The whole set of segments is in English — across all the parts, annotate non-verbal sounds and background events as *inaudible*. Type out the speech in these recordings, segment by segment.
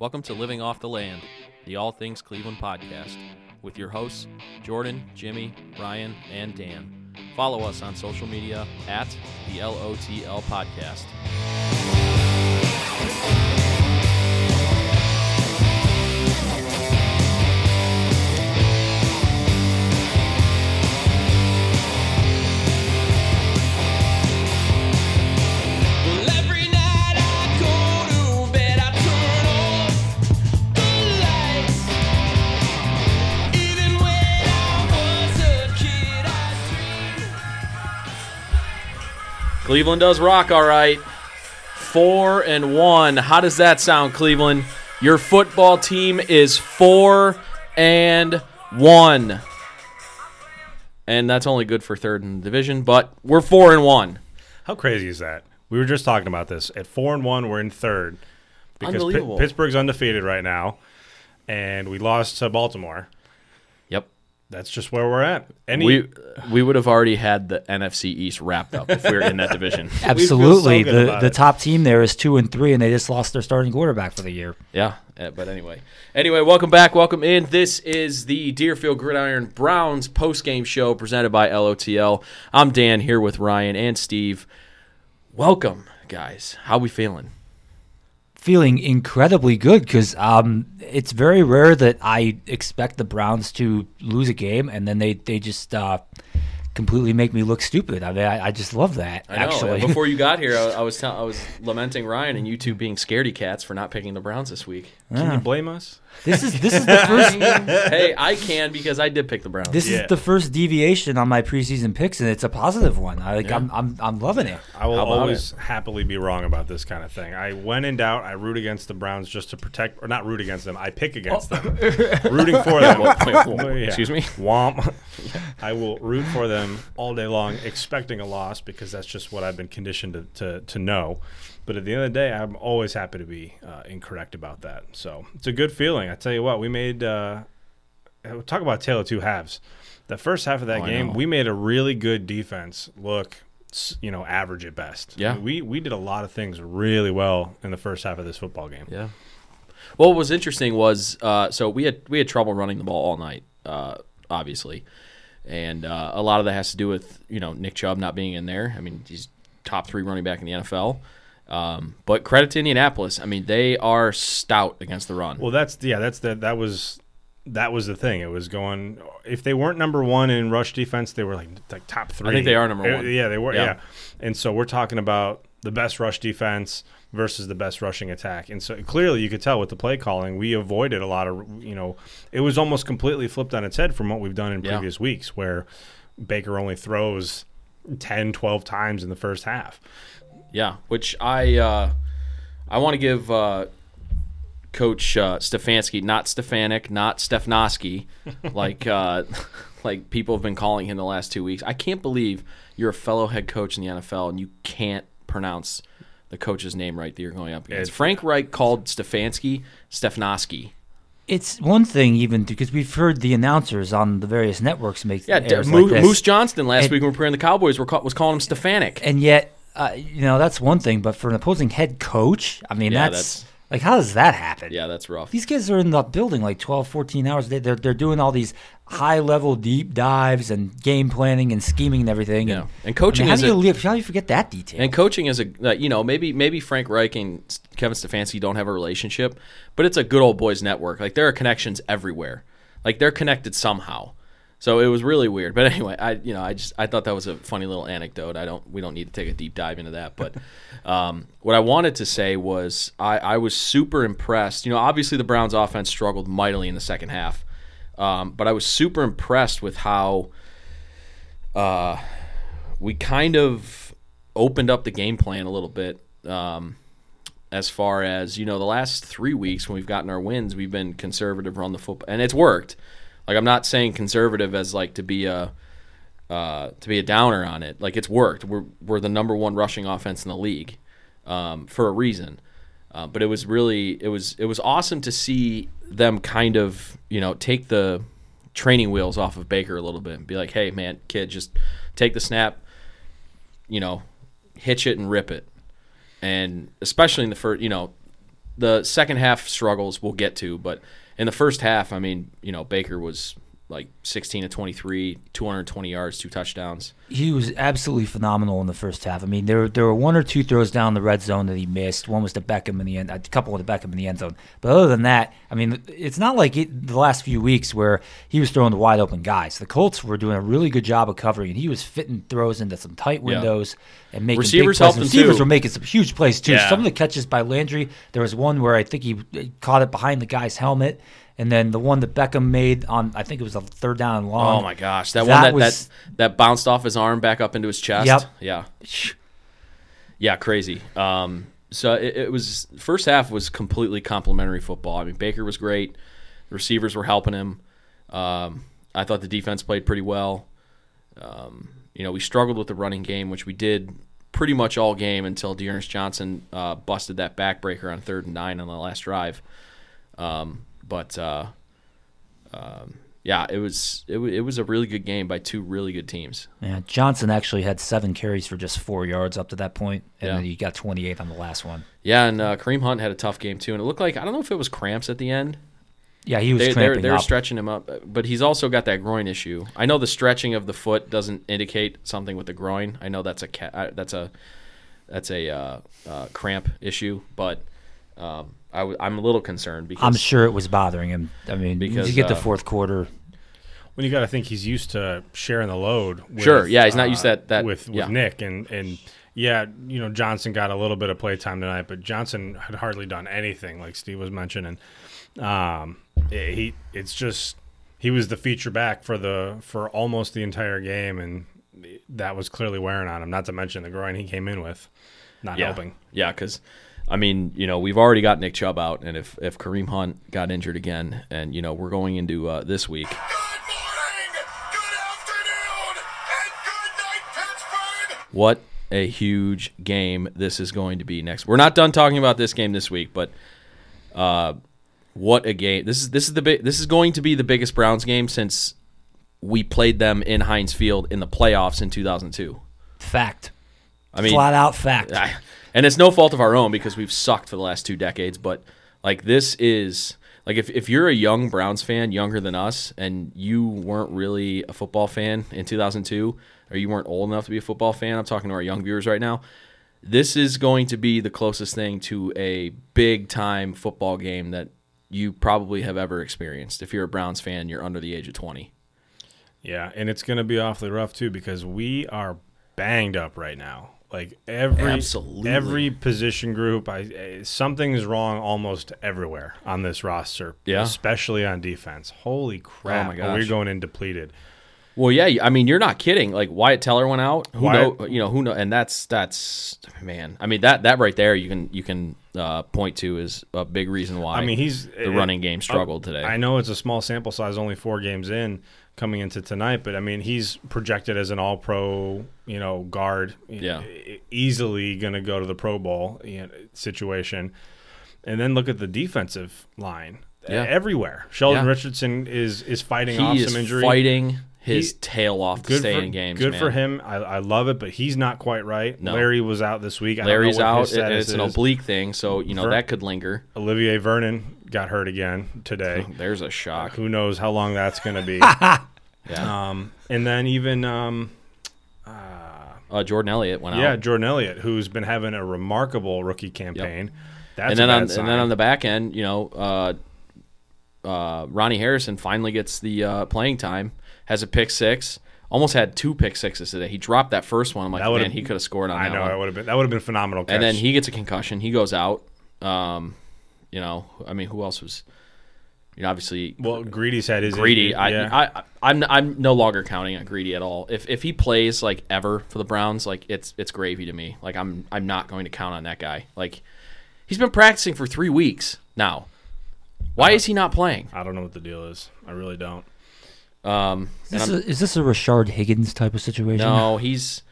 Welcome to Living Off the Land, the All Things Cleveland podcast, with your hosts, Jordan, Jimmy, Ryan, and Dan. Follow us on social media at the LOTL podcast. Cleveland does rock, all right. Four and one. How does that sound, Cleveland? Your football team is four and one. And that's only good for third in the division, but we're four and one. How crazy is that? We were just talking about this. At four and one, we're in third because Unbelievable. Pittsburgh's undefeated right now, and we lost to Baltimore. Yep. That's just where we're at. Any we we would have already had the NFC East wrapped up if we were in that division. *laughs* Absolutely. good the the it. top team there is two and three, and they just lost their starting quarterback for the year. Yeah, uh, but anyway. Anyway, welcome back. Welcome in. This is the Deerfield Gridiron Browns post-game show presented by LOTL. I'm Dan here with Ryan and Steve. Welcome, guys. How we feeling? Feeling incredibly good because um, it's very rare that I expect the Browns to lose a game and then they they just uh, completely make me look stupid. I mean, I, I just love that. I know. actually, Before you got *laughs* here, I, I was tell- I was lamenting Ryan and you two being scaredy cats for not picking the Browns this week. can you blame us? this is this is the first *laughs* hey, I can because I did pick the Browns. this Yeah. is the first deviation on my preseason picks, and it's a positive one. I, like, Yeah. I'm, I'm I'm loving it. I will How about always happily be wrong about this kind of thing. I when in doubt, I root against the Browns just to protect, or not root against them. I pick against oh. them, rooting for *laughs* them. Wait, wait, whoa. Yeah. Excuse me? Womp. I will root for them all day long, expecting a loss because that's just what I've been conditioned to, to, to know. But at the end of the day, I'm always happy to be uh, incorrect about that. So it's a good feeling. I tell you what, we made. Uh, talk about tale of two halves. The first half of that Oh, game, we made a really good defense look, you know, average at best. Yeah. we we did a lot of things really well in the first half of this football game. Yeah. Well, what was interesting was uh, so we had we had trouble running the ball all night, uh, obviously, and uh, a lot of that has to do with you know Nick Chubb not being in there. I mean, he's top three running back in the NFL. Um, but credit to Indianapolis. I mean, they are stout against the run. Well, that's yeah, that's the that was that was the thing. It was going if they weren't number one in rush defense, they were like like top three. I think they are number Uh, one. Yeah, they were. Yeah. Yeah. and so we're talking about the best rush defense versus the best rushing attack. And so clearly, you could tell with the play calling, we avoided a lot of you know, it was almost completely flipped on its head from what we've done in Yeah. previous weeks, where Baker only throws 10, 12 times in the first half. Yeah, which I uh, I want to give uh, Coach uh, Stefanski, not Stefanik, not Stefanoski, *laughs* like uh, *laughs* like people have been calling him the last two weeks. I can't believe you're a fellow head coach in the NFL and you can't pronounce the coach's name right that you're going up against. It's- Frank Reich called Stefanski Stefanoski. It's one thing even because we've heard the announcers on the various networks make Yeah, errors Mo- like this. Moose Johnston last And- week when we were playing the Cowboys were call- was calling him Stefanik. and yet uh, you know that's one thing but for an opposing head coach i mean Yeah, that's, that's- like how does that happen Yeah, that's rough. these kids are in the building like 12 14 hours a day they're, they're doing all these high level deep dives and game planning and scheming and everything Yeah. and, And coaching I mean, how is do you a- how do you forget that detail And coaching is a uh, you know maybe maybe Frank Reich and Kevin Stefanski don't have a relationship, but it's a good old boys network. Like there are connections everywhere. Like they're connected somehow. So it was really weird. But anyway, I you know I just I thought that was a funny little anecdote. I don't we don't need to take a deep dive into that. But *laughs* um, what I wanted to say was I, I was super impressed. You know, obviously the Browns offense struggled mightily in the second half, um, but I was super impressed with how uh, we kind of opened up the game plan a little bit. Um, as far as you know, the last three weeks when we've gotten our wins, we've been conservative run the football, and it's worked. Like I'm not saying conservative as like to be a uh, to be a downer on it. Like it's worked. We're we're the number one rushing offense in the league um, for a reason. Uh, but it was really it was it was awesome to see them kind of you know take the training wheels off of Baker a little bit and be like, hey man, kid, just take the snap, you know, hitch it and rip it. And especially in the first, you know, the second half struggles we'll get to, but in the first half, I mean, you know, Baker was like 16 to 23, 220 yards, two touchdowns. He was absolutely phenomenal in the first half. I mean, there there were one or two throws down the red zone that he missed. One was to Beckham in the end, a couple of the Beckham in the end zone. But other than that, I mean, it's not like it, the last few weeks where he was throwing the wide open guys. The Colts were doing a really good job of covering, and he was fitting throws into some tight Yeah. windows and making Receivers big plays. Receivers too. were making some huge plays too. Yeah. Some of the catches by Landry, there was one where I think he caught it behind the guy's helmet. And then the one that Beckham made on, I think it was a third down and long. Oh my gosh, that, that one that, was- that that bounced off his arm back up into his chest. Yep. Yeah. Yeah, crazy. Um, so it, it was first half was completely complimentary football. I mean, Baker was great. The receivers were helping him. Um, I thought the defense played pretty well. Um, you know, we struggled with the running game, which we did pretty much all game until D'Ernest Johnson uh, busted that backbreaker on third and nine on the last drive. Um, but uh, um, yeah, it was it, wa- it was a really good game by two really good teams. Yeah, Johnson actually had seven carries for just four yards up to that point, and Yeah. then he got 28 on the last one. Yeah, and uh, Kareem Hunt had a tough game too, and it looked like I don't know if it was cramps at the end. Yeah, he was They, they're they're stretching him up, but he's also got that groin issue. I know the stretching of the foot doesn't indicate something with the groin. I know that's a ca- uh, that's a that's a uh, uh, cramp issue, but um, I w- I'm a little concerned because I'm sure it was bothering him. I mean, Because, you get the uh, fourth quarter. When you got to think he's used to sharing the load. With, Sure, yeah, he's not used to that- that- with with yeah. Nick and and yeah, you know Johnson got a little bit of play time tonight, but Johnson had hardly done anything, like Steve was mentioning. Um, he it's just he was the feature back for the for almost the entire game, and that was clearly wearing on him. Not to mention the groin he came in with, not yeah, helping. yeah, because. I mean, you know, we've already got Nick Chubb out, and if, if Kareem Hunt got injured again, and you know, we're going into uh, this week, Good morning, good afternoon, and good night, Pittsburgh! what a huge game this is going to be next. We're not done talking about this game this week, but uh, what a game! This is this is the big, this is going to be the biggest Browns game since we played them in Heinz Field in the playoffs in 2002. Fact. I mean, Flat out fact. I, and it's no fault of our own because we've sucked for the last two decades. But like this is like if if you're a young Browns fan, younger than us, and you weren't really a football fan in 2002, or you weren't old enough to be a football fan, I'm talking to our young viewers right now. This is going to be the closest thing to a big time football game that you probably have ever experienced. If you're a Browns fan, you're under the age of 20. Yeah, and it's going to be awfully rough too because we are banged up right now. Like every Absolutely. every position group, I eh, something is wrong almost everywhere on this roster. Yeah. especially on defense. Holy crap! my are we're going in depleted? Well, yeah, I mean, you're not kidding. Like Wyatt Teller went out. Who Wyatt- know? You know who know? And that's that's man. I mean that that right there, you can you can uh, point to is a big reason why. I mean, he's the running game struggled today. I know it's a small sample size, only four games in coming into tonight, but I mean, he's projected as an All-Pro, you know, guard. Yeah. easily going to go to the Pro Bowl you know, situation. And then look at the defensive line. Yeah. Everywhere. Sheldon Yeah. Richardson is is fighting off is some injury. fighting his He- tail off to Good stay for, in games. good man. for him. I, I love it, but he's not quite right. No. Larry was out this week. I Larry's out. It- it's an oblique thing, so you know Ver- that could linger. Olivier Vernon got hurt again today. *laughs* There's a shock. Who knows how long that's going to be? *laughs* Yeah. um, and then even um, Uh, Jordan Elliott went out yeah, out. Jordan Elliott, who's been having a remarkable rookie campaign. That's and then a on sign. and then on the back end, you know, uh, uh, Ronnie Harrison finally gets the uh, playing time. Has a pick six. Almost had two pick sixes today. He dropped that first one. I'm like, man, he could have scored on I that know one. it would have been that would have been phenomenal. Catch. and then he gets a concussion. He goes out. Um, you know, I mean, who else was? You know, obviously, well, Greedy's had his Greedy. I, yeah. I, I'm, I'm no longer counting on Greedy at all. If if he plays like ever for the Browns, like it's it's gravy to me. Like I'm I'm not going to count on that guy. Like he's been practicing for three weeks now. Why is he not playing? I don't know what the deal is. I really don't. Um, Is this, a, is this a Rashard Higgins type of situation? no, he's.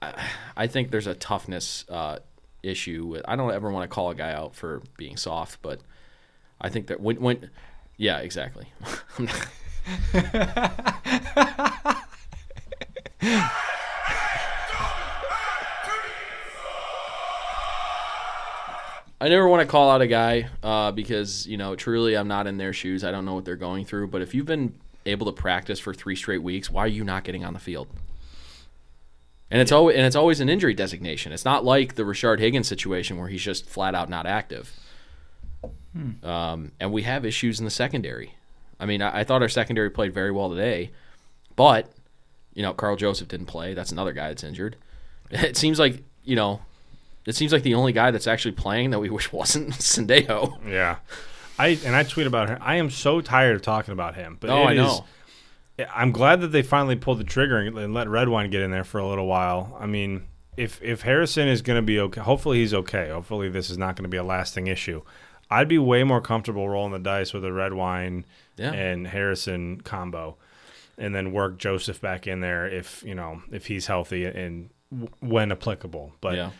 I, I think there's a toughness uh, issue. With, I don't ever want to call a guy out for being soft, but I think that when when, yeah, exactly. *laughs* I never want to call out a guy uh, because you know truly I'm not in their shoes. I don't know what they're going through. But if you've been able to practice for three straight weeks, why are you not getting on the field? And it's always and it's always an injury designation. It's not like the Richard Higgins situation where he's just flat out not active. Um, and we have issues in the secondary. I mean, I, I thought our secondary played very well today, but you know, Karl Joseph didn't play. That's another guy that's injured. *laughs* It seems like you know, it seems like the only guy that's actually playing that we *laughs* wish wasn't Sendejo. Yeah. I and I tweet about him. I am so tired of talking about him. But Oh, it I is- know. I'm glad that they finally pulled the trigger and, and let Redwine get in there for a little while. I mean, if if Harrison is going to be okay, hopefully he's okay. Hopefully this is not going to be a lasting issue. I'd be way more comfortable rolling the dice with a Redwine Yeah. and Harrison combo, and then work Joseph back in there if you know if he's healthy and w- when applicable. But yeah.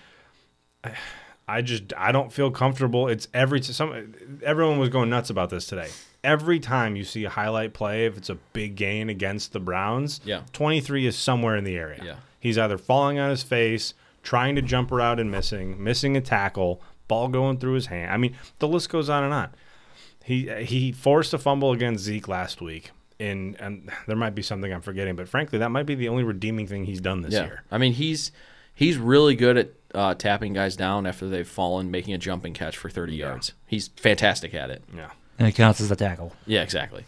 I just I don't feel comfortable. It's every some everyone was going nuts about this today. Every time you see a highlight play, if it's a big gain against the Browns, Yeah. 23 is somewhere in the area. Yeah. He's either falling on his face, trying to jump around and missing, missing a tackle, ball going through his hand. I mean, the list goes on and on. He he forced a fumble against Zeke last week, and and there might be something I'm forgetting, but frankly, that might be the only redeeming thing he's done this Yeah. year. I mean, he's he's really good at uh, tapping guys down after they've fallen, making a jumping catch for 30 yards. He's fantastic at it. Yeah. And it counts as a tackle. Yeah, exactly.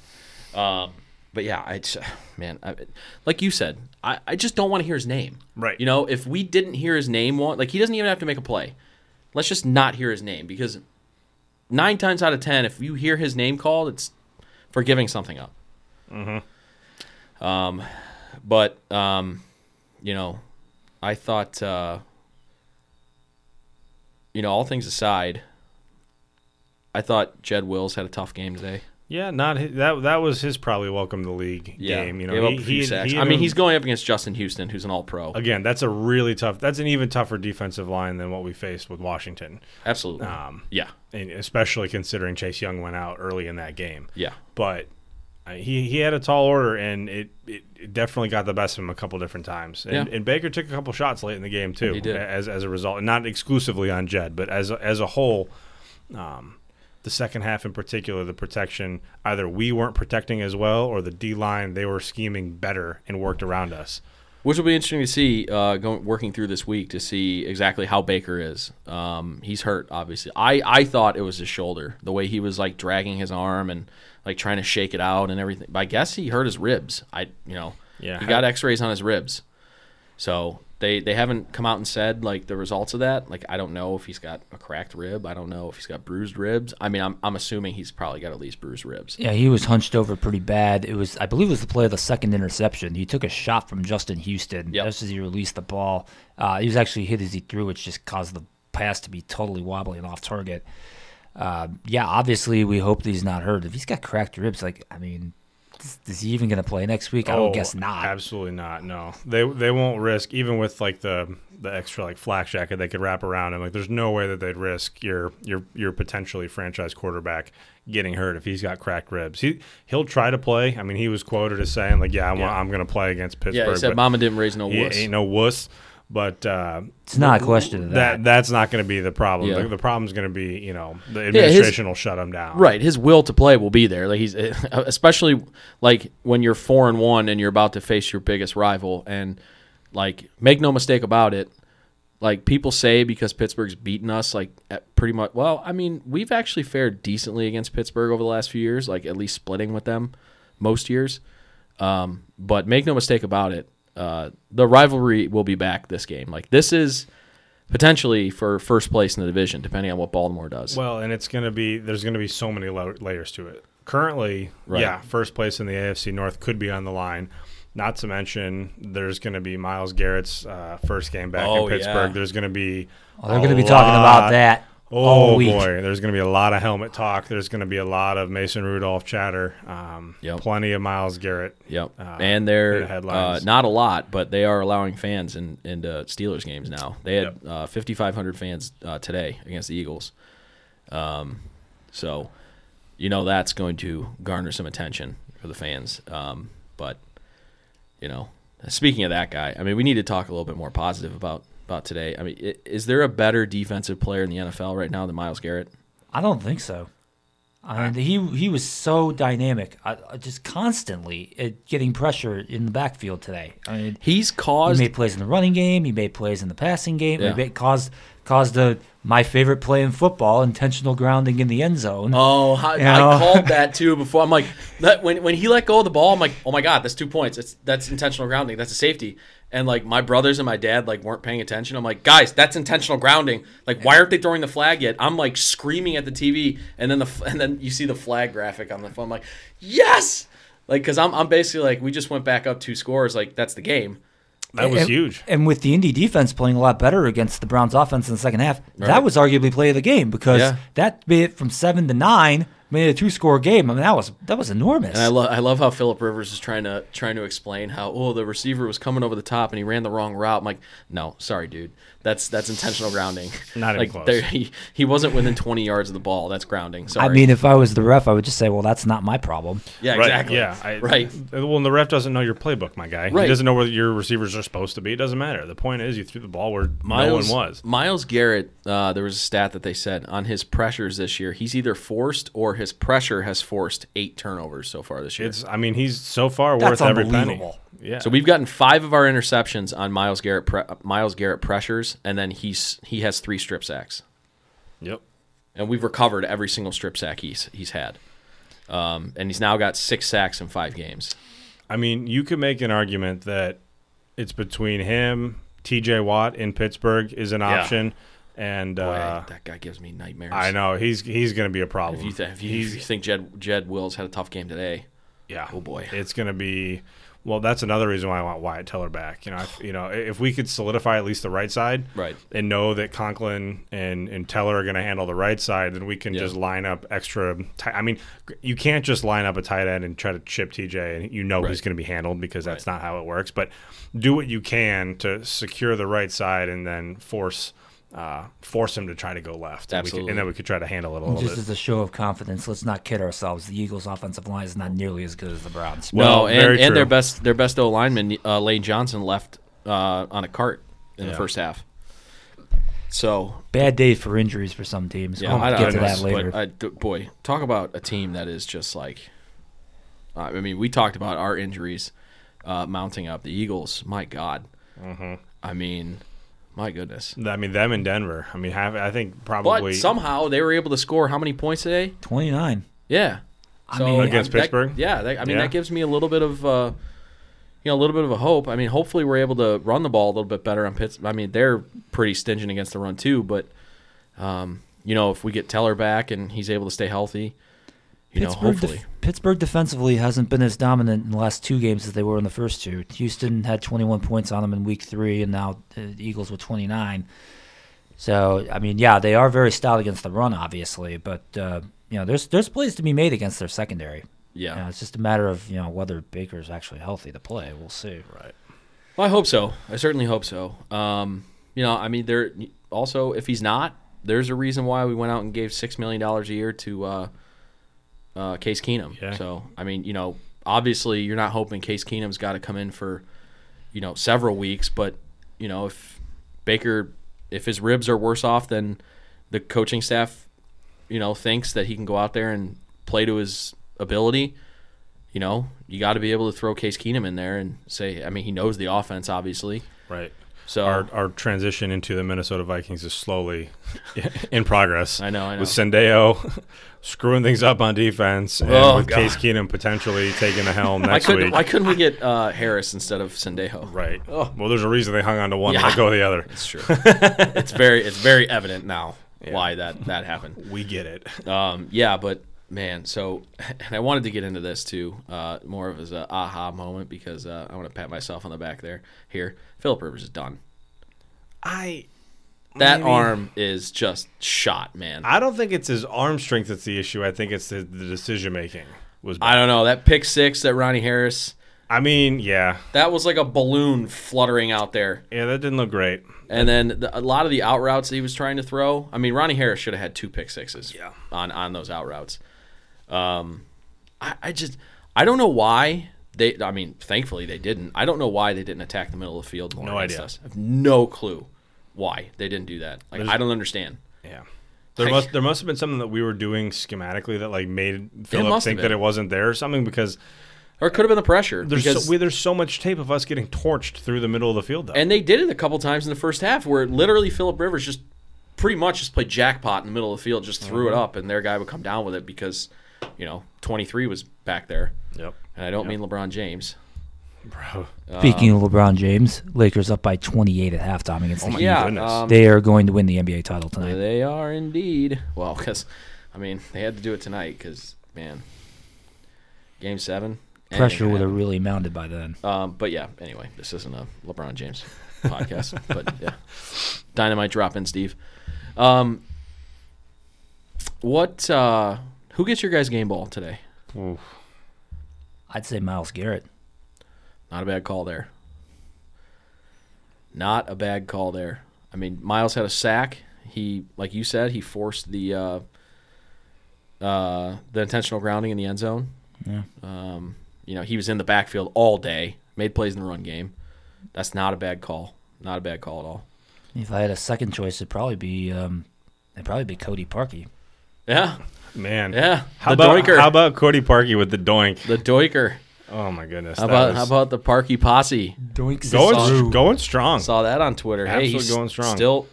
Um, but yeah, I just, man, I, like you said, I, I just don't want to hear his name. Right. You know, if we didn't hear his name, one like he doesn't even have to make a play. Let's just not hear his name because nine times out of ten, if you hear his name called, it's for giving something up. Mm-hmm. Um, but um, you know, I thought, uh, you know, all things aside, I thought Jed Wills had a tough game today. Yeah, not his, that. That was his probably welcome to league Yeah, game. You know, he- he- sacks. he I mean, he's going up against Justin Houston, who's an All-Pro. again. That's a really tough. That's an even tougher defensive line than what we faced with Washington. Absolutely. Um, yeah, and especially considering Chase Young went out early in that game. yeah, But uh, he he had a tall order, and it, it, it definitely got the best of him a couple different times. And, Yeah. and Baker took a couple shots late in the game too. He did. as as a result, and not exclusively on Jed, but as a, as a whole. Um, the second half in particular, the protection either we weren't protecting as well, or the D line they were scheming better and worked around us. which will be interesting to see uh, going working through this week to see exactly how Baker is. Um, he's hurt, obviously. I I thought it was his shoulder, the way he was like dragging his arm and like trying to shake it out and everything. But I guess he hurt his ribs. I you know Yeah. he got X-rays on his ribs, so. They, they haven't come out and said like the results of that. Like I don't know if he's got a cracked rib. I don't know if he's got bruised ribs. I mean, I'm, I'm assuming he's probably got at least bruised ribs. Yeah, he was hunched over pretty bad. It was, I believe, it was the play of the second interception. He took a shot from Justin Houston Yep. just as he released the ball. Uh, he was actually hit as he threw, which just caused the pass to be totally wobbly and off target. Uh, yeah, obviously, we hope that he's not hurt. If he's got cracked ribs, like, I mean, is, is he even going to play next week? I would guess oh, not. Oh, Absolutely not. No, they they won't risk even with like the the extra like flak jacket they could wrap around him. Like, there's no way that they'd risk your your your potentially franchise quarterback getting hurt if he's got cracked ribs. He he'll try to play. I mean, he was quoted as saying like, "Yeah, I'm, Yeah. I'm going to play against Pittsburgh." Yeah, he said but Mama didn't raise no he wuss. ain't no wuss. But uh, It's not a question of that that. that's not going to be the problem. Yeah. The, the problem's going to be you know the his- administration will shut him down. Right, his will to play will be there. Like he's *laughs* especially like when you're four and one and you're about to face your biggest rival, and like make no mistake about it. Like people say because Pittsburgh's beaten us, like at pretty much. Well, I mean, we've actually fared decently against Pittsburgh over the last few years, like at least splitting with them most years. Um, but make no mistake about it, uh, the rivalry will be back this game. Like this is potentially for first place in the division, depending on what Baltimore does. Well, and it's going to be there's going to be so many layers to it. Currently, Right. yeah, first place in the AFC North could be on the line. Not to mention, there's going to be Myles Garrett's uh, first game back Oh, in Pittsburgh. yeah. There's going to be Oh, they're going to be talking about that Oh all week. boy, there's going to be a lot of helmet talk. There's going to be a lot of Mason Rudolph chatter. Um, Yep. Plenty of Myles Garrett. Yep, uh, and they're uh, not a lot, but they are allowing fans in into Steelers games now. They had Yep. uh, 5,500 fans uh, today against the Eagles. Um, so you know that's going to garner some attention for the fans. Um, but you know, speaking of that guy, I mean, we need to talk a little bit more positive about about today. I mean, is there a better defensive player in the NFL right now than Myles Garrett? I don't think so. I mean, he he was so dynamic, I, I just constantly uh, getting pressure in the backfield today. I mean, He's caused he made plays in the running game. He made plays in the passing game. Yeah. He made, caused caused the my favorite play in football, intentional grounding in the end zone. Oh, I? I called that *laughs* too before. I'm like, that when when he let go of the ball, I'm like, oh my god, that's two points. It's that's intentional grounding. That's a safety. And like my brothers and my dad like weren't paying attention. I'm like, guys, that's intentional grounding. Like, why aren't they throwing the flag yet? I'm like screaming at the TV, and then the and then you see the flag graphic on the phone. I'm like, yes, like because I'm I'm basically like we just went back up two scores. Like that's the game. That was and, huge. And with the Indy defense playing a lot better against the Browns offense in the second half, Right. that was arguably play of the game because Yeah. that made it from seven to nine, made it a two score game. I mean, that was that was enormous. And I love I love how Philip Rivers is trying to trying to explain how oh the receiver was coming over the top and he ran the wrong route. I'm like, no, sorry, dude, that's that's intentional grounding. *laughs* Not even like close. there- he he wasn't within 20 yards of the ball. That's grounding. Sorry. I mean, if I was the ref, I would just say, well, that's not my problem. yeah, Right, exactly. Yeah. I, *laughs* right. Well, and the ref doesn't know your playbook, my guy. Right. He doesn't know where your receivers are supposed to be. It doesn't matter. The point is, you threw the ball where Myles no one was. Myles Garrett. Uh, there was a stat that they said on his pressures this year. He's either forced or his pressure has forced eight turnovers so far this year. It's. I mean, he's so far That's worth every penny. Yeah. So we've gotten five of our interceptions on Myles Garrett pre- Myles Garrett pressures, and then he's he has three strip sacks. Yep. and we've recovered every single strip sack he's he's had. Um, and he's now got six sacks in five games. I mean, you could make an argument that it's between him, T.J. Watt in Pittsburgh is an option, and Boy, uh, that guy gives me nightmares. I know he's he's going to be a problem. If you, th- if, you, if you think Jed Jed Wills had a tough game today, Yeah. Oh, boy. It's going to be. Well, that's another reason why I want Wyatt Teller back. You know, if, you know, if we could solidify at least the right side, Right. and know that Conklin and, and Teller are going to handle the right side, then we can Yeah. just line up extra. Tight, I mean, you can't just line up a tight end and try to chip TJ, and you know Right. he's going to be handled because that's Right. not how it works. But do what you can to secure the right side, and then force. Uh, force him to try to go left, and, we could, and then we could try to handle it a little Just bit. as a show of confidence, let's not kid ourselves. The Eagles' offensive line is not nearly as good as the Browns. Well, no, and, and their best their best O lineman uh, Lane Johnson left uh, on a cart in the first half. So Bad day for injuries for some teams. yeah, we'll I get don't to know, that later. But, uh, d- boy, talk about a team that is just like. Uh, I mean, we talked about our injuries uh, mounting up. The Eagles, my God. Mm-hmm. I mean, my goodness. I mean, them in Denver. I mean, have I think probably But somehow they were able to score how many points today? 29. Yeah. I mean- Against that- Pittsburgh? yeah, that, I mean Yeah. that gives me a little bit of uh, you know a little bit of a hope. I mean, hopefully we're able to run the ball a little bit better on Pitts. I mean, they're pretty stingent against the run too, but um, you know if we get Teller back and he's able to stay healthy, you know, Pittsburgh, hopefully. def- Pittsburgh defensively hasn't been as dominant in the last two games as they were in the first two. Houston had 21 points on them in week three, and now the Eagles with 29. So, I mean, yeah, they are very stout against the run, obviously, but uh, you know, there's there's plays to be made against their secondary. yeah. You know, it's just a matter of you know whether Baker's actually healthy to play. We'll see. right. Well, I hope so. I certainly hope so. Um, you know, I mean, there also if he's not, there's a reason why we went out and gave six million dollars a year to uh, uh, Case Keenum. Yeah. So I mean, you know, obviously you're not hoping Case Keenum's got to come in for, you know, several weeks, but you know, if Baker, if his ribs are worse off than the coaching staff, you know, thinks that he can go out there and play to his ability, you know, you got to be able to throw Case Keenum in there and say, I mean, he knows the offense, obviously. Right. So Our, our transition into the Minnesota Vikings is slowly *laughs* in progress. I know, I know. With Sendejo *laughs* screwing things up on defense, and Oh, with God. Case Keenum potentially taking the helm *laughs* why next couldn't week. why couldn't we get uh, Harris instead of Sendejo? Right. Oh. Well, there's a reason they hung on to one Yeah. and let go of the other. It's true. it's very it's very evident now why that that happened. We get it. Um, yeah, but man, so *laughs* and I wanted to get into this too, uh, more of as a aha moment because uh, I want to pat myself on the back there. Here, Philip Rivers is done. I That Maybe. arm is just shot, man. I, don't think it's his arm strength that's the issue. I think it's the, the decision making was. Bad. I don't know that pick six that Ronnie Harris. I mean, yeah, That was like a balloon fluttering out there. yeah, that didn't look great. And then the, a lot of the out routes that he was trying to throw. I mean, Ronnie Harris should have had two pick sixes Yeah. on on those out routes. Um, I, I just I don't know why they. I mean, thankfully they didn't. I don't know why they didn't attack the middle of the field more. No idea. Us. I have no clue. why they didn't do that. Like There's- I don't understand. Yeah. There Like- must there must have been something that we were doing schematically that like made Philip think that it wasn't there or something because Or it could have been the pressure. there's because, so, we, there's so much tape of us getting torched through the middle of the field though. and they did it a couple times in the first half where literally Philip Rivers just pretty much just played jackpot in the middle of the field, just threw it Mm-hmm. up, and their guy would come down with it because, you know, 23 was back there. yep. And I don't mean LeBron James. Bro. Speaking of LeBron James, Lakers up by 28 at halftime against the Oh my Heat. yeah, goodness. um, They are going to win the NBA title tonight. They are indeed. Well, because I mean they had to do it tonight because man, game seven Pressure would have really mounted by then. Um, but yeah. Anyway, this isn't a LeBron James podcast, *laughs* but yeah, dynamite drop in, Steve. Um, what? Uh, who gets your guys' game ball today? Oof. I'd say Myles Garrett. Not a bad call there. Not a bad call there. I mean, Myles had a sack. He, like you said, he forced the uh, uh, the intentional grounding in the end zone. Yeah. Um, you know, he was in the backfield all day, made plays in the run game. That's not a bad call. Not a bad call at all. If I had a second choice, it'd probably be um, it'd probably be Cody Parkey. Yeah, Man. yeah. How the about doinker. how about Cody Parkey with the doink? the doinker? Oh my goodness. How about was how about the Parkey posse? Doinks going going strong? Saw that on Twitter. hey, Absolutely he's going strong. Still,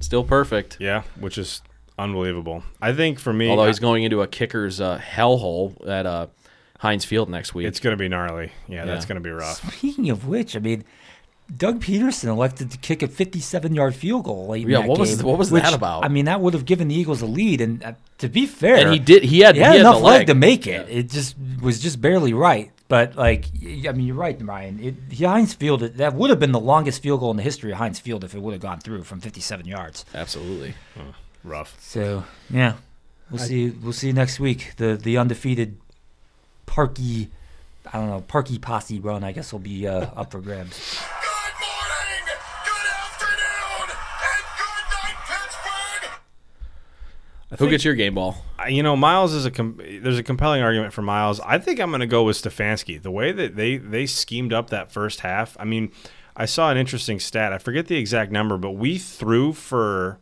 still perfect. Yeah, which is unbelievable. I think for me, Although he's going into a kicker's uh, hellhole at uh, Heinz Field next week. it's going to be gnarly. Yeah, that's going to be rough. Speaking of which, I mean, Doug Pederson elected to kick a 57-yard field goal late in Yeah, that what was- what was which, that about? I mean, that would have given the Eagles a lead, and uh, to be fair, and he did. He had, he had he had enough the leg to make it. It just was just barely right. But like, I mean, you're right, Ryan. It, Heinz Field that would have been the longest field goal in the history of Heinz Field if it would have gone through from 57 yards. Absolutely. Rough. So yeah, we'll see. We'll see next week. The the undefeated Parkey, I don't know, Parkey posse run. I guess will be uh, up for grabs. Who gets your game ball? You know, Myles is a com- there's a compelling argument for Myles. I think I'm going to go with Stefanski. The way that they they schemed up that first half. I mean, I saw an interesting stat. I forget the exact number, but we threw for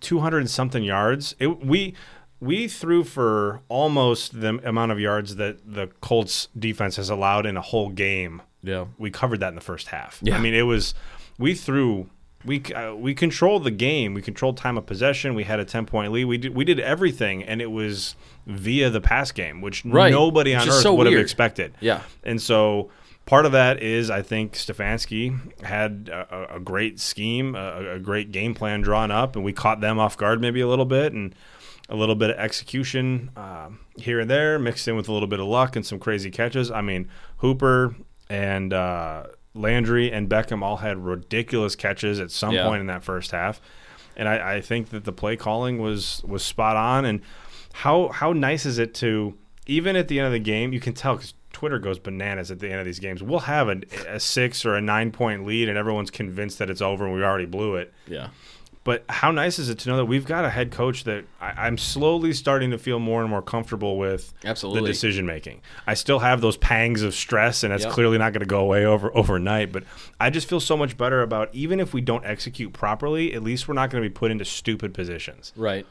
200 and something yards. It, we we threw for almost the amount of yards that the Colts defense has allowed in a whole game Yeah. we covered that in the first half. Yeah. I mean, it was we threw we uh, we controlled the game. We controlled time of possession. We had a ten point lead. We did we did everything, and it was via the pass game, which Right. nobody on earth so would have expected. Yeah. and so. Part of that is, I think Stefanski had a, a- a great scheme, a, a great game plan drawn up, and we caught them off guard maybe a little bit, and a little bit of execution um, here and there, mixed in with a little bit of luck and some crazy catches. I mean, Hooper and uh, Landry and Beckham all had ridiculous catches at some Yeah. point in that first half, and I, I think that the play calling was was spot on. And how how nice is it to even at the end of the game, you can tell because Twitter goes bananas at the end of these games. We'll have a, a six or a nine point lead, and everyone's convinced that it's over and we already blew it. Yeah. But how nice is it to know that we've got a head coach that I, I'm slowly starting to feel more and more comfortable with Absolutely. the decision making. I still have those pangs of stress, and that's Yep. clearly not going to go away over overnight. But I just feel so much better about even if we don't execute properly, at least we're not going to be put into stupid positions. Right.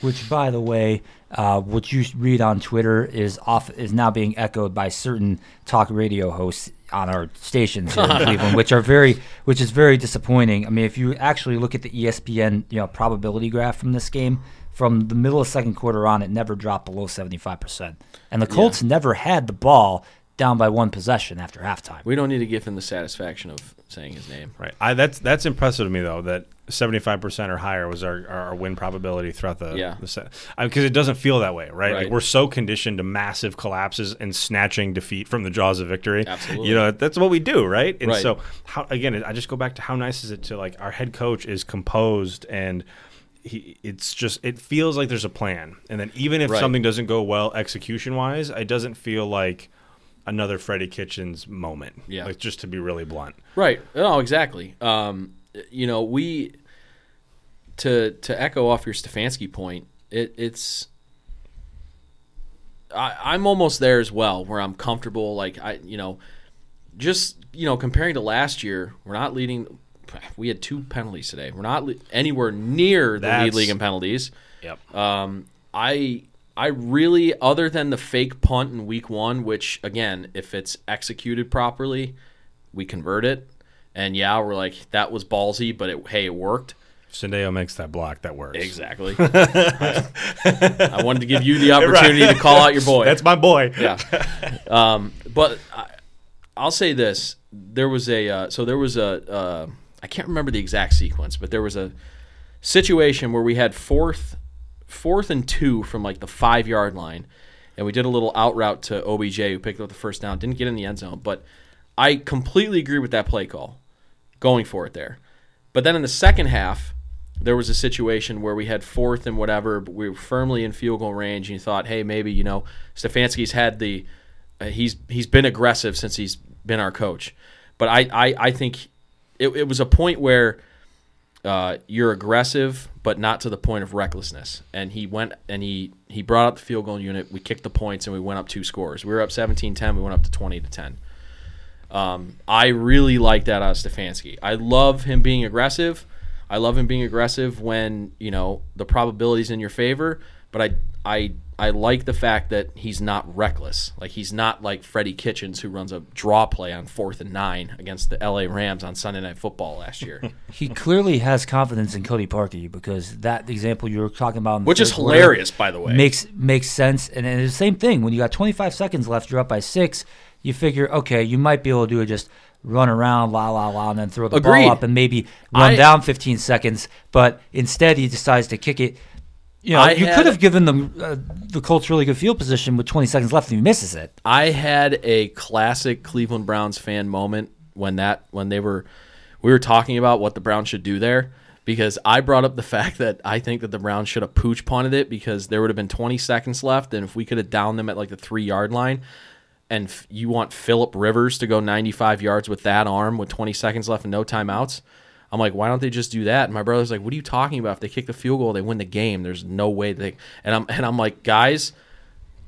Which, by the way, uh, what you read on Twitter is off is now being echoed by certain talk radio hosts on our stations here in *laughs* Cleveland, which are very, which is very disappointing. I mean, if you actually look at the ESPN, you know, probability graph from this game, from the middle of second quarter on, it never dropped below seventy five percent, and the Colts never had the ball down by one possession after halftime. We don't need to give him the satisfaction of saying his name. Right. I, that's that's impressive to me though that 75% or higher was our, our win probability throughout the Yeah. the set. Because it doesn't feel that way, right? Right. Like we're so conditioned to massive collapses and snatching defeat from the jaws of victory. Absolutely. You know, that's what we do, right? And Right. so how again, I just go back to how nice is it to like our head coach is composed and he, it's just it feels like there's a plan. And then even if Right. something doesn't go well execution wise, it doesn't feel like another Freddie Kitchens moment. Yeah. Like just to be really blunt. Right. No, exactly. Um, you know, we to to echo off your Stefanski point, it, it's I, I'm almost there as well, where I'm comfortable. Like I, you know, just you know, comparing to last year, we're not leading we had two penalties today. We're not le- anywhere near the That's- lead league in penalties. Yep. Um, I I really, other than the fake punt in week one, which again, if it's executed properly, we convert it. And yeah, we're like that was ballsy, but it, hey, it worked. Sendejo makes that block that works. Exactly. *laughs* I wanted to give you the opportunity to call out your boy. That's my boy. yeah. Um, but I, I'll say this: there was a uh, so there was a uh, I can't remember the exact sequence, but there was a situation where we had fourth fourth and two from like the five yard line, and we did a little out route to OBJ who picked up the first down, didn't get in the end zone, but I completely agree with that play call, going for it there. But then in the second half, there was a situation where we had fourth and whatever, but we were firmly in field goal range, and you thought, hey, maybe you know Stefanski's had the uh, he's he's been aggressive since he's been our coach, but I I, I think it, it was a point where uh, you're aggressive, but not to the point of recklessness. And he went and he he brought up the field goal unit. We kicked the points and we went up two scores. We were up 17-10. We went up to 20 to 10. Um, I really like that out of Stefanski. I love him being aggressive. I love him being aggressive when you know the probabilities in your favor. But I I I like the fact that he's not reckless. Like he's not like Freddie Kitchens who runs a draw play on fourth and nine against the L.A. Rams on Sunday Night Football last year, *laughs* He clearly has confidence in Cody Parkey because that example you were talking about, in the which is hilarious, by the way. makes makes sense. And, and it's the same thing when you got 25 seconds left, you're up by six. You figure, okay, you might be able to do it just run around, la la la, and then throw the Agreed. ball up and maybe run I- down 15 seconds. But instead, he decides to kick it. You know, I you had- could have given them uh, the Colts really good field position with 20 seconds left, and he misses it. I had a classic Cleveland Browns fan moment when that when they were we were talking about what the Browns should do there because I brought up the fact that I think that the Browns should have pooch punted it because there would have been 20 seconds left and if we could have downed them at like the 3 yard line and f- you want Philip Rivers to go 95 yards with that arm with 20 seconds left and no timeouts I'm like, why don't they just do that? And my brother's like, what are you talking about? If they kick the field goal, they win the game. There's no way they. And I'm and I'm like, guys,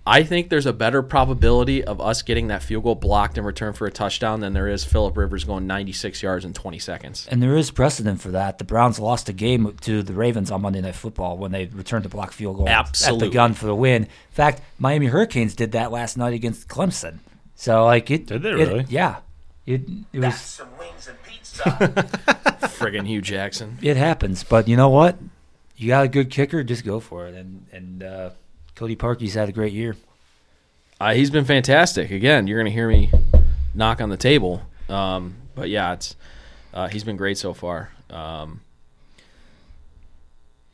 I think there's a better probability of us getting that field goal blocked in return for a touchdown than there is Philip Rivers going 96 yards in 20 seconds. And there is precedent for that. The Browns lost a game to the Ravens on Monday Night Football when they returned to block field goal at Absolutely. the gun for the win. In fact, Miami Hurricanes did that last night against Clemson. So like it Did they it- really? yeah. It it That's was some wings *laughs* and pizza. Friggin' Hue Jackson. it happens. But you know what? You got a good kicker, just go for it. And and uh, Cody Parkey's had a great year. Uh, he's been fantastic. Again, you're going to hear me knock on the table. Um, but yeah, it's uh, he's been great so far. Um,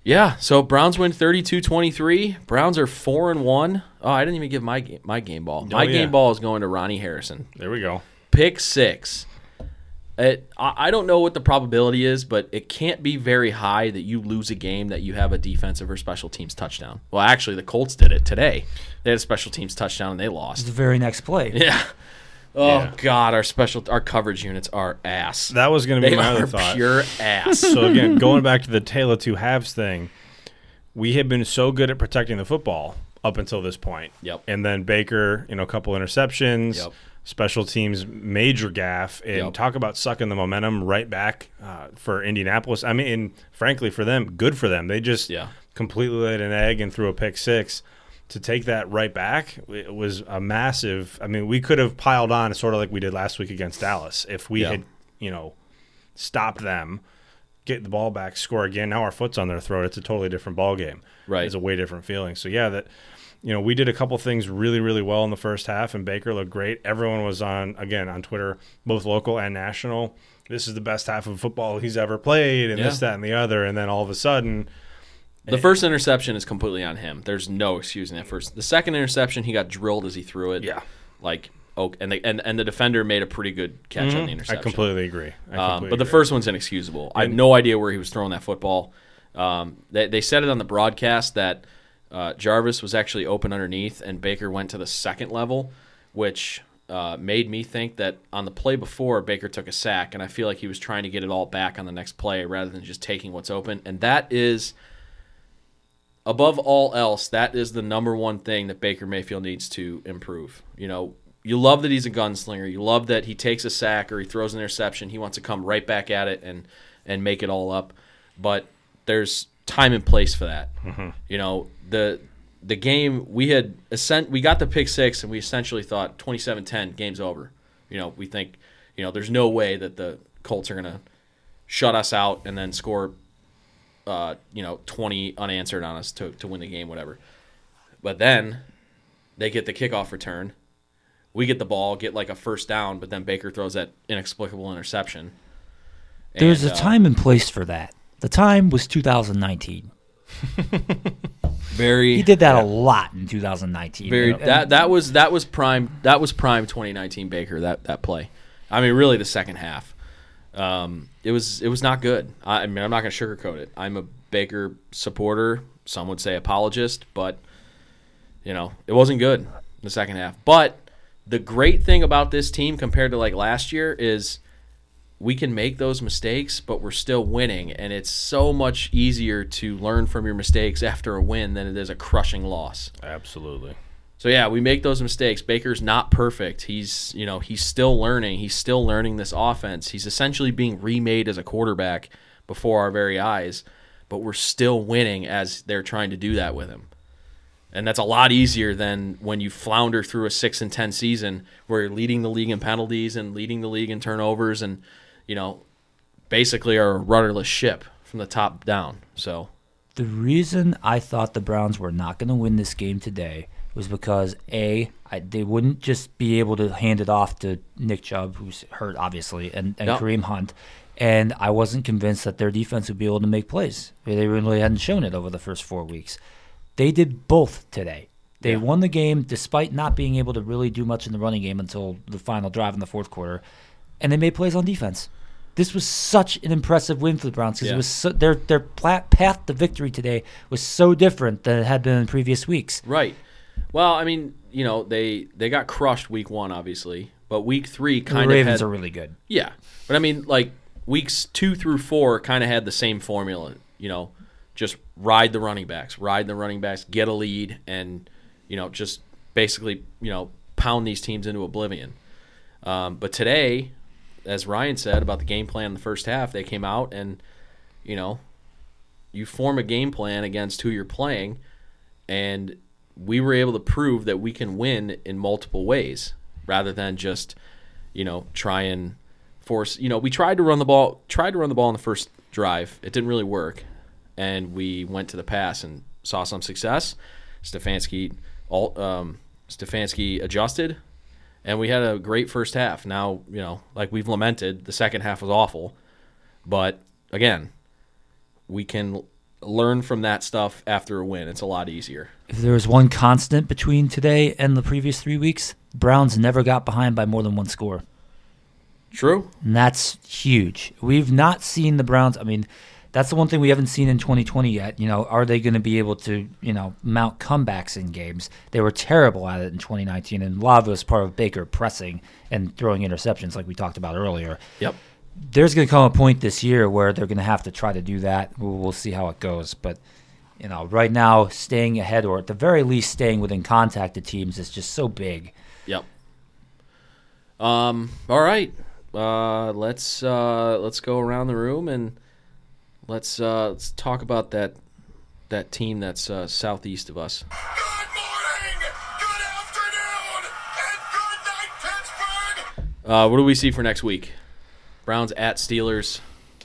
yeah, so Browns win 32-23. Browns are 4 and 1. Oh, I didn't even give my game, my game ball. My Oh, yeah. game ball is going to Ronnie Harrison. There we go. pick six. It, I I don't know what the probability is, but it can't be very high that you lose a game that you have a defensive or special teams touchdown. Well, actually, the Colts did it today. They had a special teams touchdown and they lost. the very next play. Yeah. *laughs* Oh Yeah. God, our special our coverage units are ass. That was going to be they my are other thought. pure ass. so again, going back to the tale of two halves thing, we had been so good at protecting the football up until this point. Yep. And then Baker, you know, a couple interceptions, Yep. Special teams major gaffe, and Yep. talk about sucking the momentum right back uh, for Indianapolis. I mean, frankly, for them, good for them. They just Yeah. completely laid an egg and threw a pick six. To take that right back, it was a massive. I mean, we could have piled on sort of like we did last week against Dallas if we had, you know, stopped them, get the ball back, score again. Now our foot's on their throat. It's a totally different ball game. Right. It's a way different feeling. So yeah, that you know, we did a couple things really, really well in the first half, and Baker looked great. Everyone was on again on Twitter, both local and national. This is the best half of football he's ever played, and this, that, and the other. And then all of a sudden, The first interception is completely on him. There's no excusing that first. The second interception, he got drilled as he threw it. Yeah. Like oh, and the, and and the defender made a pretty good catch on the Mm-hmm. I completely agree. I Um, completely but the agree. first one's inexcusable. I have no idea where he was throwing that football. Um, they, they said it on the broadcast that uh, Jarvis was actually open underneath, and Baker went to the second level, which uh, made me think that on the play before Baker took a sack, and I feel like he was trying to get it all back on the next play rather than just taking what's open. And that is, above all else, that is the number one thing that Baker Mayfield needs to improve. You know, you love that he's a gunslinger. You love that he takes a sack or he throws an interception. He wants to come right back at it and and make it all up. But there's time and place for that. You know the the game we had ascent we got the pick six and we essentially thought 27-10 game's over. You know we think you know there's no way that the Colts are gonna shut us out and then score uh, you know 20 unanswered on us to to win the game whatever. But then they get the kickoff return. We get the ball, get like a first down, but then Baker throws that inexplicable interception. There's And, a uh, time and place for that. The time was 2019. *laughs* very He did that a lot in 2019. very you know, that that was that was prime that was prime 2019 Baker that that play. I mean, really the second half. Um, it was it was not good. I, I mean, I'm not going to sugarcoat it. I'm a Baker supporter. Some would say apologist, but you know, it wasn't good in the second half. But the great thing about this team compared to like last year is we can make those mistakes, but we're still winning, and it's so much easier to learn from your mistakes after a win than it is a crushing loss. Absolutely. So yeah, we make those mistakes. Baker's not perfect. He's, you know, he's still learning. He's still learning this offense. He's essentially being remade as a quarterback before our very eyes, but we're still winning as they're trying to do that with him. And that's a lot easier than when you flounder through a 6 and 10 season where you're leading the league in penalties and leading the league in turnovers and, you know, basically are a rudderless ship from the top down. So, The reason I thought the Browns were not going to win this game today was because a I, they wouldn't just be able to hand it off to Nick Chubb, who's hurt obviously, and, and. Kareem Hunt, and I wasn't convinced that their defense would be able to make plays. They really hadn't shown it over the first four weeks. They did both today. They Yeah. won the game despite not being able to really do much in the running game until the final drive in the fourth quarter, and they made plays on defense. This was such an impressive win for the Browns because Yeah. it was so, their their path to victory today was so different than it had been in previous weeks. Right. Well, I mean, you know, they they got crushed week one, obviously, but week three The kind of Ravens are really good. yeah. But I mean, like weeks two through four kind of had the same formula. You know, just ride the running backs, ride the running backs, get a lead, and you know, just basically, you know, pound these teams into oblivion. Um, but today, as Ryan said about the game plan in the first half, they came out and, you know, you form a game plan against who you're playing, and we were able to prove that we can win in multiple ways rather than just, you know, try and force. You know, we tried to run the ball, tried to run the ball in the first drive. It didn't really work, and we went to the pass and saw some success. Stefanski, all, um, Stefanski adjusted, and we had a great first half. Now, you know, like we've lamented, the second half was awful, but again, we can learn from that stuff after a win. It's a lot easier. If there was one constant between today and the previous three weeks, Browns never got behind by more than one score. True. And that's huge. We've not seen the Browns. I mean, that's the one thing we haven't seen in 2020 yet. You know, are they going to be able to, you know, mount comebacks in games? They were terrible at it in 2019, and a lot of it was part of Baker pressing and throwing interceptions, like we talked about earlier. Yep. There's going to come a point this year where they're going to have to try to do that. We'll, we'll see how it goes, but. You know, right now, staying ahead or at the very least staying within contact of teams is just so big. Yep. Um. All right. Uh. Let's uh. Let's go around the room and let's uh. Let's talk about that that team that's uh, southeast of us. Good morning, good afternoon, and good night, Pittsburgh! Uh. What do we see for next week? Browns at Steelers.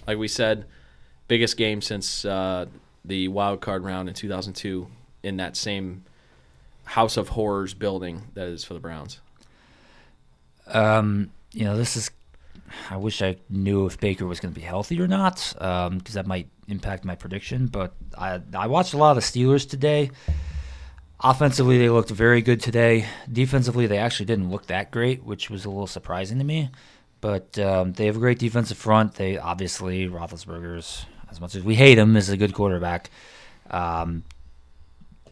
Like we said, biggest game since uh, the wild card round in 2002 in that same House of Horrors building that is for the Browns. Um, you know, this is. I wish I knew if Baker was going to be healthy or not, because that might impact my prediction. But I I watched a lot of the Steelers today. Offensively, they looked very good today. Defensively, they actually didn't look that great, which was a little surprising to me. But um, they have a great defensive front. They obviously Roethlisberger's, as much as we hate him, is a good quarterback. Um,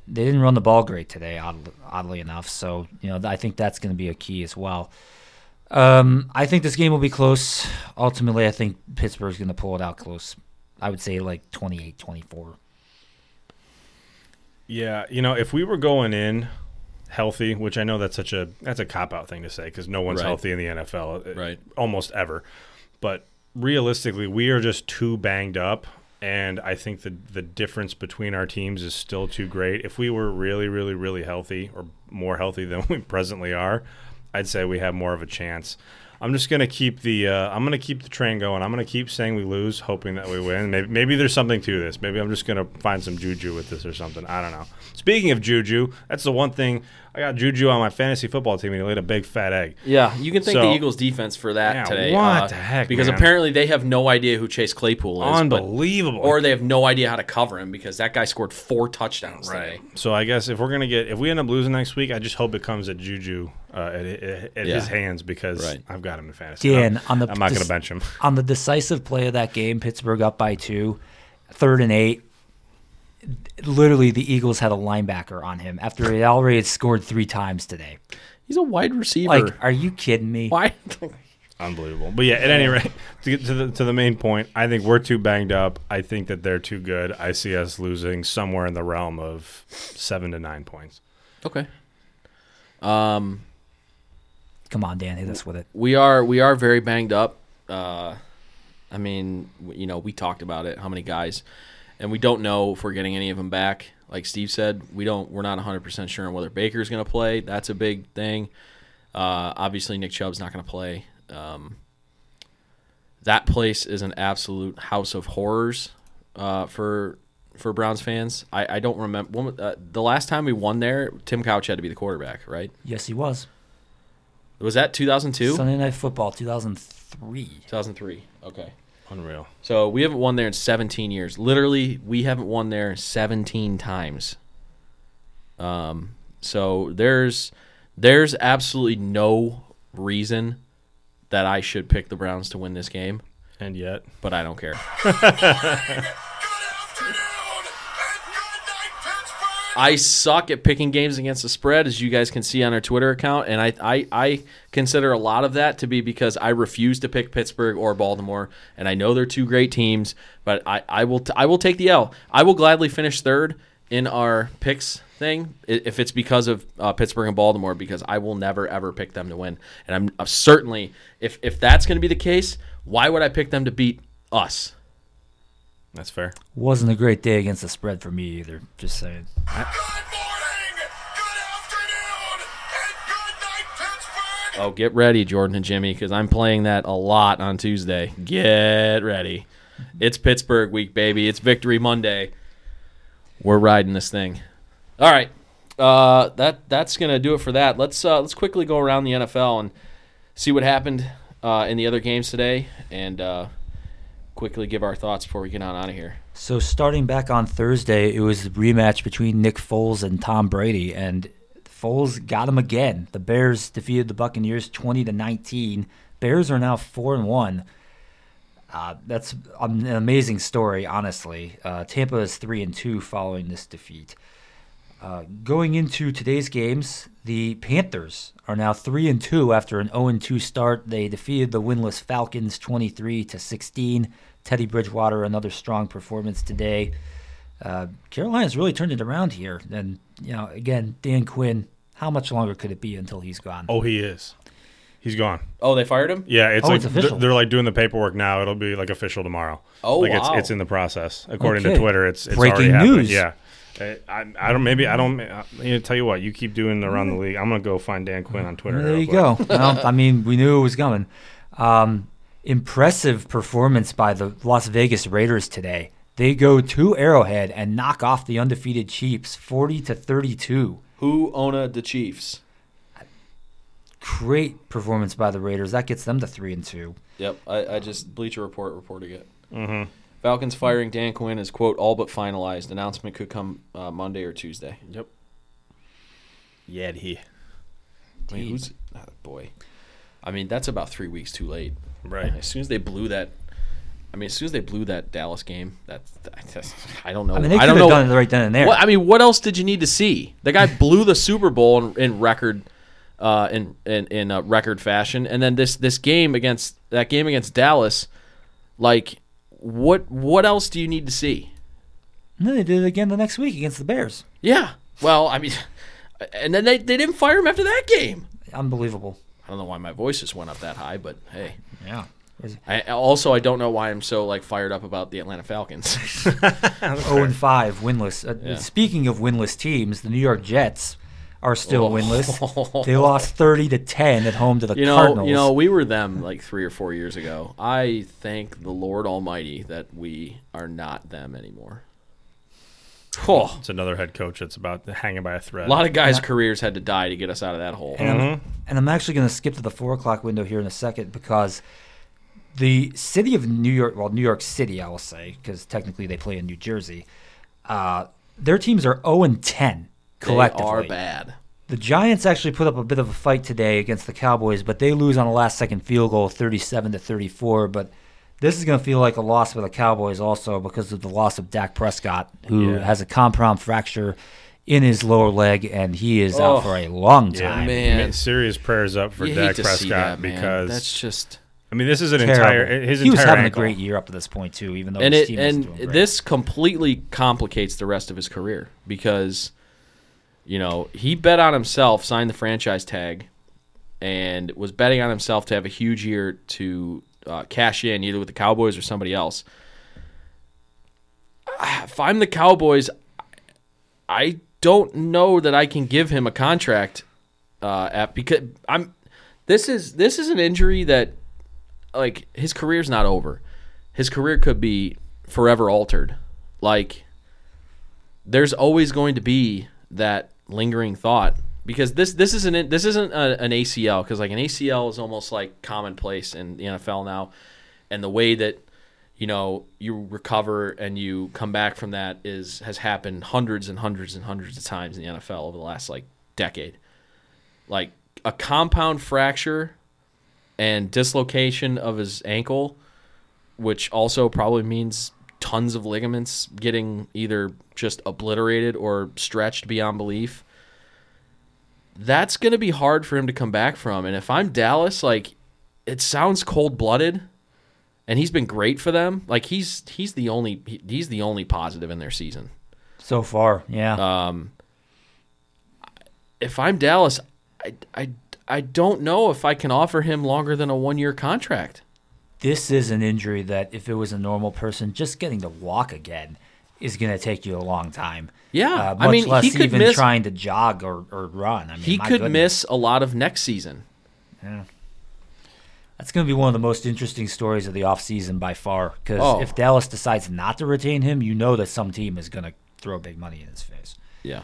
they didn't run the ball great today, oddly, oddly enough. So you know, I think that's going to be a key as well. Um, I think this game will be close. Ultimately, I think Pittsburgh's going to pull it out close. I would say like 28-24. Yeah, you know, if we were going in healthy, which I know that's such a that's a cop out thing to say because no one's Right. healthy in the NFL, uh, Right. Almost ever, but realistically, we are just too banged up, and I think the the difference between our teams is still too great. If we were really, really, really healthy or more healthy than *laughs* we presently are, I'd say we have more of a chance. I'm just gonna keep the uh, I'm gonna keep the train going. I'm gonna keep saying we lose, hoping that we win. Maybe, maybe there's something to this. Maybe I'm just gonna find some juju with this or something. I don't know. Speaking of juju, that's the one thing I got juju on my fantasy football team, and he laid a big fat egg. Yeah, you can thank So- the Eagles defense for that Yeah, today. what uh, the heck, Because man? apparently they have no idea who Chase Claypool is. but- Unbelievable. or they have no idea how to cover him because that guy scored four touchdowns today. So I guess if we're gonna get if we end up losing next week, I just hope it comes at Juju uh, at, at, at Yeah. his hands because Right. I've got him in fantasy. Dan, I'm, on the I'm not dis- gonna bench him. on the decisive play of that game, Pittsburgh up by two, third and eight. Literally, the Eagles had a linebacker on him after he already had scored three times today. He's a wide receiver. Like, are you kidding me? Why? *laughs* Unbelievable. But yeah, at any rate, to get to the to the main point, I think we're too banged up. I think that they're too good. I see us losing somewhere in the realm of seven to nine points. okay. Um, Come on, Dan, hit us with it. we are we are very banged up. Uh, I mean, you know, we talked about it. How many guys, and we don't know if we're getting any of them back. Like Steve said, we don't. We're not 100 percent sure on whether Baker's going to play. That's a big thing. Uh, obviously, Nick Chubb's not going to play. Um, that place is an absolute house of horrors uh, for for Browns fans. I, I don't remember when, uh, the last time we won there. Tim Couch had to be the quarterback, right? Yes, he was. Was that 2002? Sunday Night Football, 2003. 2003. Okay. Unreal. So we haven't won there in 17 years. Literally, we haven't won there 17 times. Um, so there's there's absolutely no reason that I should pick the Browns to win this game, And yet, but I don't care. *laughs* I suck at picking games against the spread, as you guys can see on our Twitter account, and I, I, I consider a lot of that to be because I refuse to pick Pittsburgh or Baltimore, and I know they're two great teams, but I, I will t- I will take the L. I will gladly finish third in our picks thing if it's because of uh, Pittsburgh and Baltimore, because I will never ever pick them to win, and I'm uh, certainly if if that's going to be the case, why would I pick them to beat us? That's fair. Wasn't a great day against the spread for me either. Just saying. Good morning, good afternoon, and good night, Pittsburgh. Oh, get ready, Jordan and Jimmy, because I'm playing that a lot on Tuesday. Get ready. It's Pittsburgh week, baby. It's Victory Monday. We're riding this thing. All right. Uh, that that's gonna do it for that. Let's uh, let's quickly go around the NFL and see what happened uh, in the other games today, and uh, quickly give our thoughts before we get on out of here. So starting back on Thursday, it was the rematch between Nick Foles and Tom Brady, and Foles got him again. The Bears defeated the Buccaneers twenty to nineteen. Bears are now four and one. Uh, that's an amazing story, honestly. Uh, Tampa is three and two following this defeat. Uh, going into today's games, the Panthers are now three and two after an 0 and 2 start. They defeated the winless Falcons 23 to 16. Teddy Bridgewater another strong performance today. Uh, Carolina's really turned it around here, and you know, again, Dan Quinn. How much longer could it be until he's gone? Oh, he is. He's gone. Oh, they fired him. Yeah, it's Oh, like it's official. They're, they're like doing the paperwork now. It'll be like official tomorrow. Oh, like wow. it's it's in the process. According Okay. to Twitter, it's, it's Breaking already happening. news. Yeah. Uh, I, I don't maybe I don't uh, you know, tell you what you keep doing around the league. I'm gonna go find Dan Quinn on Twitter. There real you quick. go. well, I mean, we knew it was coming. Um, impressive performance by the Las Vegas Raiders today. They go to Arrowhead and knock off the undefeated Chiefs, forty to thirty-two. Who own the Chiefs? Great performance by the Raiders. That gets them to three and two. Yep, I, I just Bleacher Report reporting it. Mm-hmm. Falcons firing Dan Quinn is quote all but finalized. Announcement could come uh, Monday or Tuesday. Yep. Yeah, he. Wait, who's oh, boy? I mean, that's about three weeks too late. Right. As soon as they blew that, I mean, as soon as they blew that Dallas game, that's, that's I don't know. I mean, they I don't have know. done it right then and there. What, I mean, what else did you need to see? The guy *laughs* blew the Super Bowl in, in record, uh, in in in uh, record fashion, and then this this game against that game against Dallas, like what what else do you need to see? And then they did it again the next week against the Bears. Yeah. Well, I mean, *laughs* And then they, they didn't fire him after that game. Unbelievable. I don't know why my voice just went up that high, but hey. Yeah. I also I don't know why I'm so like fired up about the Atlanta Falcons. 0 *laughs* and 5 winless. Uh, Yeah. Speaking of winless teams, the New York Jets are still Oh. winless. *laughs* They lost 30 to 10 at home to the you know, Cardinals. you know, we were them like three or four years ago. I thank the Lord Almighty that we are not them anymore. Oh, It's another head coach that's about hanging by a thread. a lot of guys' Yeah. careers had to die to get us out of that hole. And, I'm, and I'm actually going to skip to the four o'clock window here in a second because the city of New York, well, New York City, I will say, because technically they play in New Jersey. Uh, their teams are 0 and 10 They collectively. are bad. The Giants actually put up a bit of a fight today against the Cowboys, but they lose on a last-second field goal, 37 to 34. But this is going to feel like a loss for the Cowboys also because of the loss of Dak Prescott, who Yeah. has a compound fracture in his lower leg, and he is Oh, out for a long yeah, time. man. man. Serious prayers up for you Dak hate to Prescott see that, man. because that's just I mean this is an Terrible. entire his he was entire having ankle. a great year up to this point too, even though and his it team and doing great. this completely complicates the rest of his career because you know he bet on himself signed the franchise tag and was betting on himself to have a huge year to uh, cash in either with the cowboys or somebody else Ah, if i'm the cowboys i don't know that i can give him a contract uh, at because i'm this is this is an injury that like his career's not over. His career could be forever altered. Like there's always going to be that lingering thought because this this isn't this isn't a, an ACL because like an ACL is almost like commonplace in the NFL now, and the way that you know you recover and you come back from that is has happened hundreds and hundreds and hundreds of times in the NFL over the last like decade. Like a compound fracture and dislocation of his ankle, which also probably means tons of ligaments getting either just obliterated or stretched beyond belief. That's going to be hard for him to come back from. And if I'm Dallas, like it sounds cold-blooded and he's been great for them. Like he's he's the only he's the only positive in their season. so far, yeah. Um, if I'm Dallas, I, I, I don't know if I can offer him longer than a one year contract. This is an injury that if it was a normal person, just getting to walk again is going to take you a long time. Yeah, uh, I much mean, less he could even miss- trying to jog or, or run. I mean, He could goodness. miss a lot of next season. Yeah. That's going to be one of the most interesting stories of the offseason by far. Because Oh. if Dallas decides not to retain him, you know that some team is going to throw big money in his face. Yeah.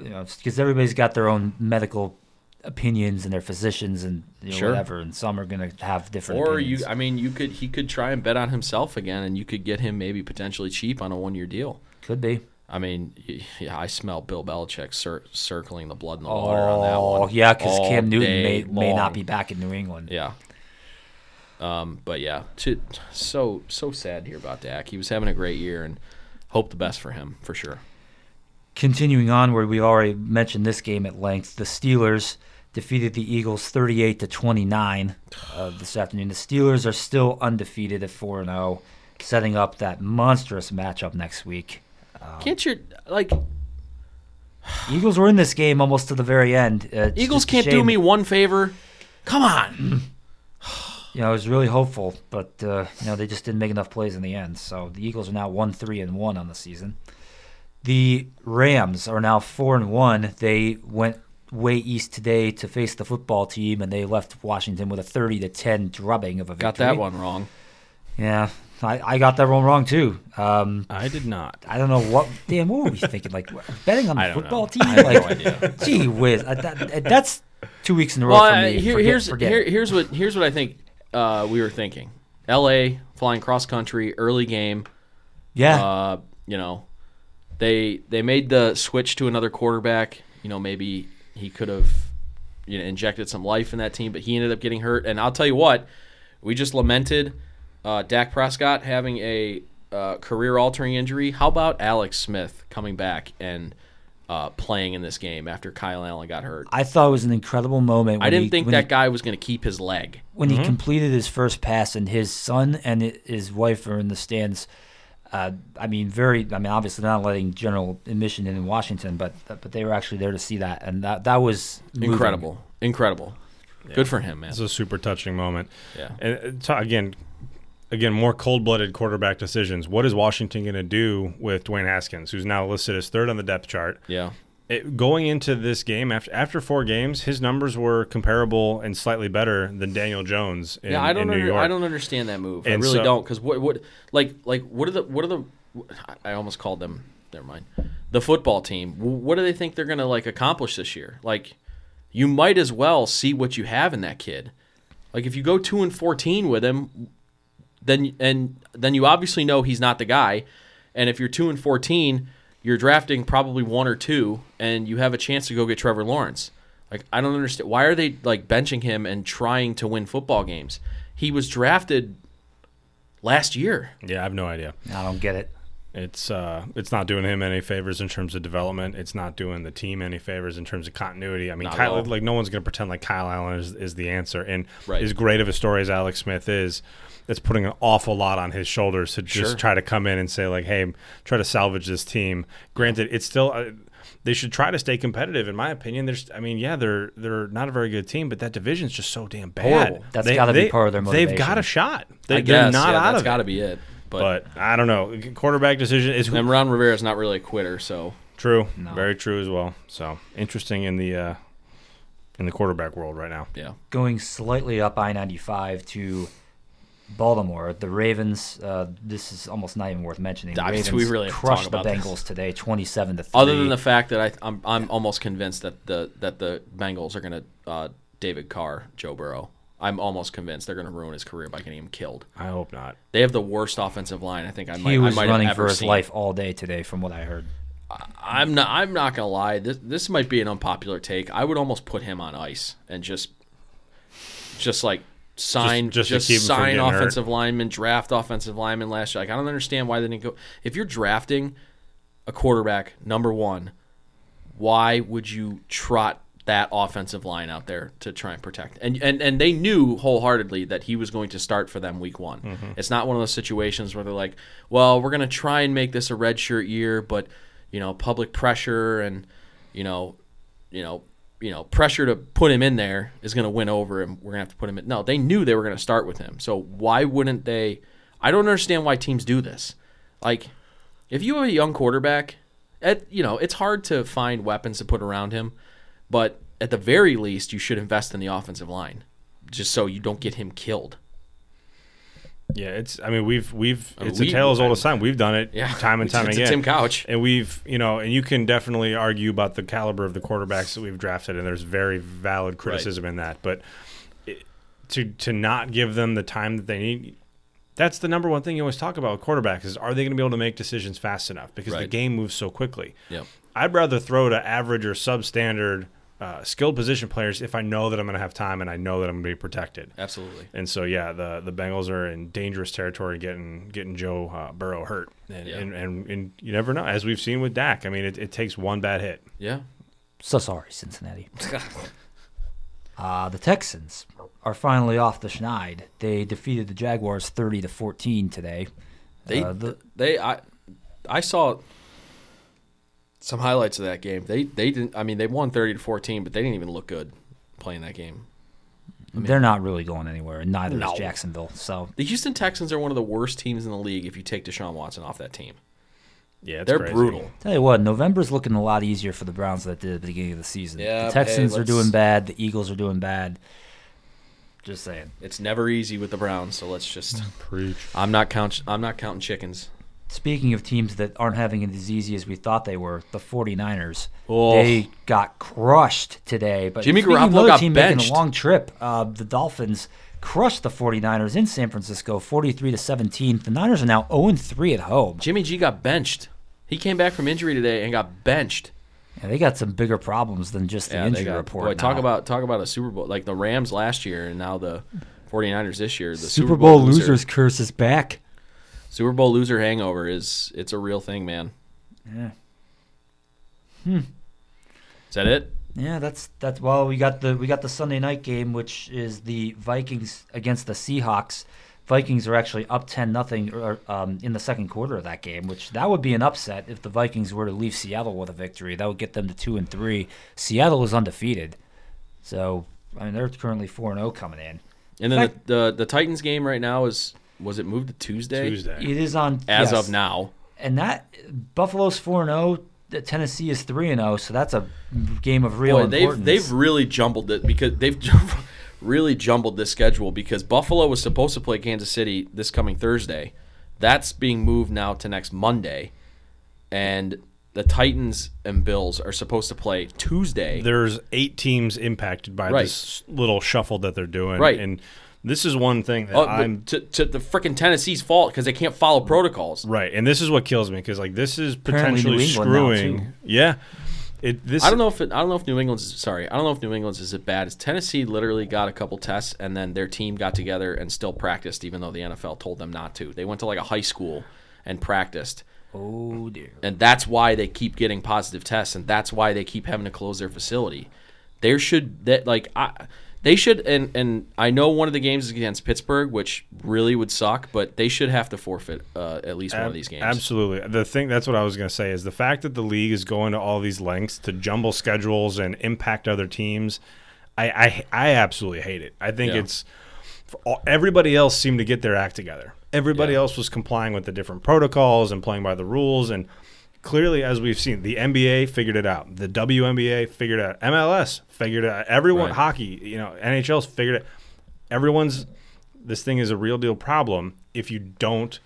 You know, because everybody's got their own medical opinions and their physicians and you know, Sure. whatever, and some are going to have different. Or opinions. you, I mean, you could he could try and bet on himself again, and you could get him maybe potentially cheap on a one year deal. could be. I mean, yeah, I smell Bill Belichick cir- circling the blood in the water on that Oh, one. yeah, because Cam Newton may, day may not be back in New England. Yeah. Um, but yeah, to, so so sad to hear about Dak. He was having a great year, and hope the best for him for sure. Continuing onward, we've already mentioned this game at length, the Steelers defeated the Eagles 38 to 29 uh, this afternoon. The Steelers are still undefeated at 4 0, setting up that monstrous matchup next week. Can't you like Eagles were in this game almost to the very end. Uh, Eagles can't do me one favor? Come on. *clears throat* You know, I was really hopeful, but uh, you know they just didn't make enough plays in the end. So the Eagles are now one three and one on the season. The Rams are now four and one. They went way east today to face the football team, and they left Washington with a thirty to ten drubbing of a victory. Got that one wrong. Yeah, I, I got that one wrong too. Um, I did not. I don't know what. damn what were we thinking? Like *laughs* betting on the football know. team? I have like, no idea. Gee whiz, uh, that, that's two weeks in a row Well, for uh, me. here, Forget- here's forget here, here's what here's what I think uh, we were thinking. L.A. flying cross country early game. yeah. Uh, you know, they they made the switch to another quarterback. You know, maybe he could have you know injected some life in that team, but he ended up getting hurt. And I'll tell you what, we just lamented uh, Dak Prescott having a uh, career-altering injury. How about Alex Smith coming back and uh, playing in this game after Kyle Allen got hurt? I thought it was an incredible moment. I didn't he- think when that he, guy was going to keep his leg. when he completed his first pass, and his son and his wife are in the stands. Uh, I mean, very. I mean, obviously not letting general admission in Washington, but but they were actually there to see that, and that that was moving. Incredible, incredible. Good for him, man. It's a super touching moment. Yeah. And uh, ta- again, again, more cold-blooded quarterback decisions. What is Washington going to do with Dwayne Haskins, who's now listed as third on the depth chart? Yeah. It, going into this game after after four games, his numbers were comparable and slightly better than Daniel Jones in, yeah, I don't. Under, York. I don't understand that move. I really so- don't. Because what, what, like, like, what are the, what are the? I almost called them. Never mind. The football team. What do they think they're gonna like accomplish this year? Like, you might as well see what you have in that kid. Like, if you go two and fourteen with him, then and then you obviously know he's not the guy. And if you're two and fourteen, you're drafting probably one or two, and you have a chance to go get Trevor Lawrence. Like I don't understand why are they like benching him and trying to win football games. He was drafted last year. Yeah, I have no idea. I don't get it. It's uh, it's not doing him any favors in terms of development. It's not doing the team any favors in terms of continuity. I mean, Not Kyle, like no one's going to pretend like Kyle Allen is, is the answer. And Right. as great of a story as Alex Smith is, it's putting an awful lot on his shoulders to just Sure. try to come in and say like, hey, try to salvage this team. Granted, it's still. Uh, they should try to stay competitive, in my opinion. There's, I mean, yeah, they're they're not a very good team, but that division's just so damn bad. Horrible. That's They- gotta be part of their motivation. They've got a shot. They, I they're not yeah, out that's of got to be it. But, But I don't know. Quarterback decision is and Ron Rivera's not really a quitter, so True. No. Very true as well. So interesting in the uh, in the quarterback world right now. yeah. Going slightly up I ninety five to Baltimore, the Ravens. Uh, this is almost not even worth mentioning. The I mean, Ravens we really crushed the about Bengals today, twenty seven to three. Other than the fact that I, I'm I'm almost convinced that the that the Bengals are going to uh, David Carr, Joe Burrow. I'm almost convinced they're going to ruin his career by getting him killed. I hope not. They have the worst offensive line I think I might. he was I might running have for his seen. life all day today, from what I heard. I'm not. I'm not gonna lie. This this might be an unpopular take. I would almost put him on ice and just, just like sign, Just- just, just to keep him from sign hurt. offensive linemen, draft offensive linemen last year. Like I don't understand why they didn't go. If you're drafting a quarterback number one, why would you trot that offensive line out there to try and protect? And and and they knew wholeheartedly that he was going to start for them week one. Mm-hmm. It's not one of those situations where they're like, well, we're going to try and make this a red shirt year, but you know, public pressure and you know, you know, you know, pressure to put him in there is going to win over him. We're going to have to put him in. No, they knew they were going to start with him. So why wouldn't they? I don't understand why teams do this. Like, if you have a young quarterback, at you know, it's hard to find weapons to put around him, but at the very least, you should invest in the offensive line, just so you don't get him killed. Yeah, it's. I mean, we've we've. mean, It's we- a tale as old as time. We've done it Yeah, time and it's- time it's again. Tim Couch. and we've you know, and you can definitely argue about the caliber of the quarterbacks that we've drafted, and there's very valid criticism in that. But it, to to not give them the time that they need. That's the number one thing you always talk about with quarterbacks is are they going to be able to make decisions fast enough because the game moves so quickly. Yeah, I'd rather throw to average or substandard uh, skilled position players if I know that I'm going to have time and I know that I'm going to be protected. Absolutely. And so, yeah, the the Bengals are in dangerous territory, getting getting Joe uh, Burrow hurt, and, Yeah. and, and and you never know. As we've seen with Dak, I mean, it, it takes one bad hit. Yeah. So sorry, Cincinnati. *laughs* Uh, the Texans are finally off the schneid. They defeated the Jaguars 30 to 14 today. They Uh, the, they I I saw some highlights of that game. They they didn't I mean they won 30 to 14, but they didn't even look good playing that game. they're not really going anywhere, and neither No. is Jacksonville. So The Houston Texans are one of the worst teams in the league if you take Deshaun Watson off that team. Yeah, it's They're crazy. brutal. tell you what, November's looking a lot easier for the Browns than it did at the beginning of the season. Yeah, the Texans hey, are doing bad. The Eagles are doing bad. Just saying. It's never easy with the Browns, so let's just Preach. I'm not count I'm not counting chickens. Speaking of teams that aren't having it as easy as we thought they were, the 49ers. Oh. They got crushed today. But Jimmy Garoppolo got team making a long trip. Uh, the Dolphins crushed the 49ers in San Francisco, 43 to 17. The Niners are now 0 3 at home. Jimmy G got benched. He came back from injury today and got benched. And they got some bigger problems than just the Yeah, injury got, report. boy, talk about talk about a Super Bowl like the Rams last year and now the 49ers this year. The Super Bowl losers curse is back. Super Bowl loser hangover is it's a real thing, man. Yeah. Is that it? Yeah, that's that's well, we got the we got the Sunday night game, which is the Vikings against the Seahawks. Vikings are actually up ten nothing um, in the second quarter of that game, which that would be an upset if the Vikings were to leave Seattle with a victory. That would get them to two and three. Seattle is undefeated, so I mean they're currently four and zero coming in. And then Fact- the, the the Titans game right now is was it moved to Tuesday? Tuesday. It is on As yes. of now. and that Buffalo's four and oh, zero. Tennessee is three and zero, so that's a game of real Boy, they've importance. they've really jumbled it because they've *laughs* really jumbled this schedule because Buffalo was supposed to play Kansas City this coming Thursday. That's being moved now to next Monday, and the Titans and Bills are supposed to play Tuesday. There's eight teams impacted by Right. this little shuffle that they're doing. Right. And this is one thing that Oh, I'm to, to the freaking Tennessee's fault because they can't follow protocols. right, and this is what kills me because like this is potentially New England now, screwing. Yeah, it. This I don't know if it, I don't know if New England's sorry. I don't know if New England's is as bad as Tennessee. Literally got a couple tests and then their team got together and still practiced, even though the NFL told them not to. They went to like a high school and practiced, oh dear. and that's why they keep getting positive tests, and that's why they keep having to close their facility. There should that like I. They should, and and I know one of the games is against Pittsburgh, which really would suck, but they should have to forfeit uh, at least one Ab- of these games. Absolutely. The thing that's what I was going to say is the fact that the league is going to all these lengths to jumble schedules and impact other teams. I I, I absolutely hate it. I think Yeah. it's all, everybody else seemed to get their act together. Everybody Yeah. else was complying with the different protocols and playing by the rules and clearly as we've seen the NBA figured it out. The WNBA figured it out. MLS figured it out. Everyone Right. hockey, you know, NHL's figured it. Everyone's this thing is a real deal problem if you don't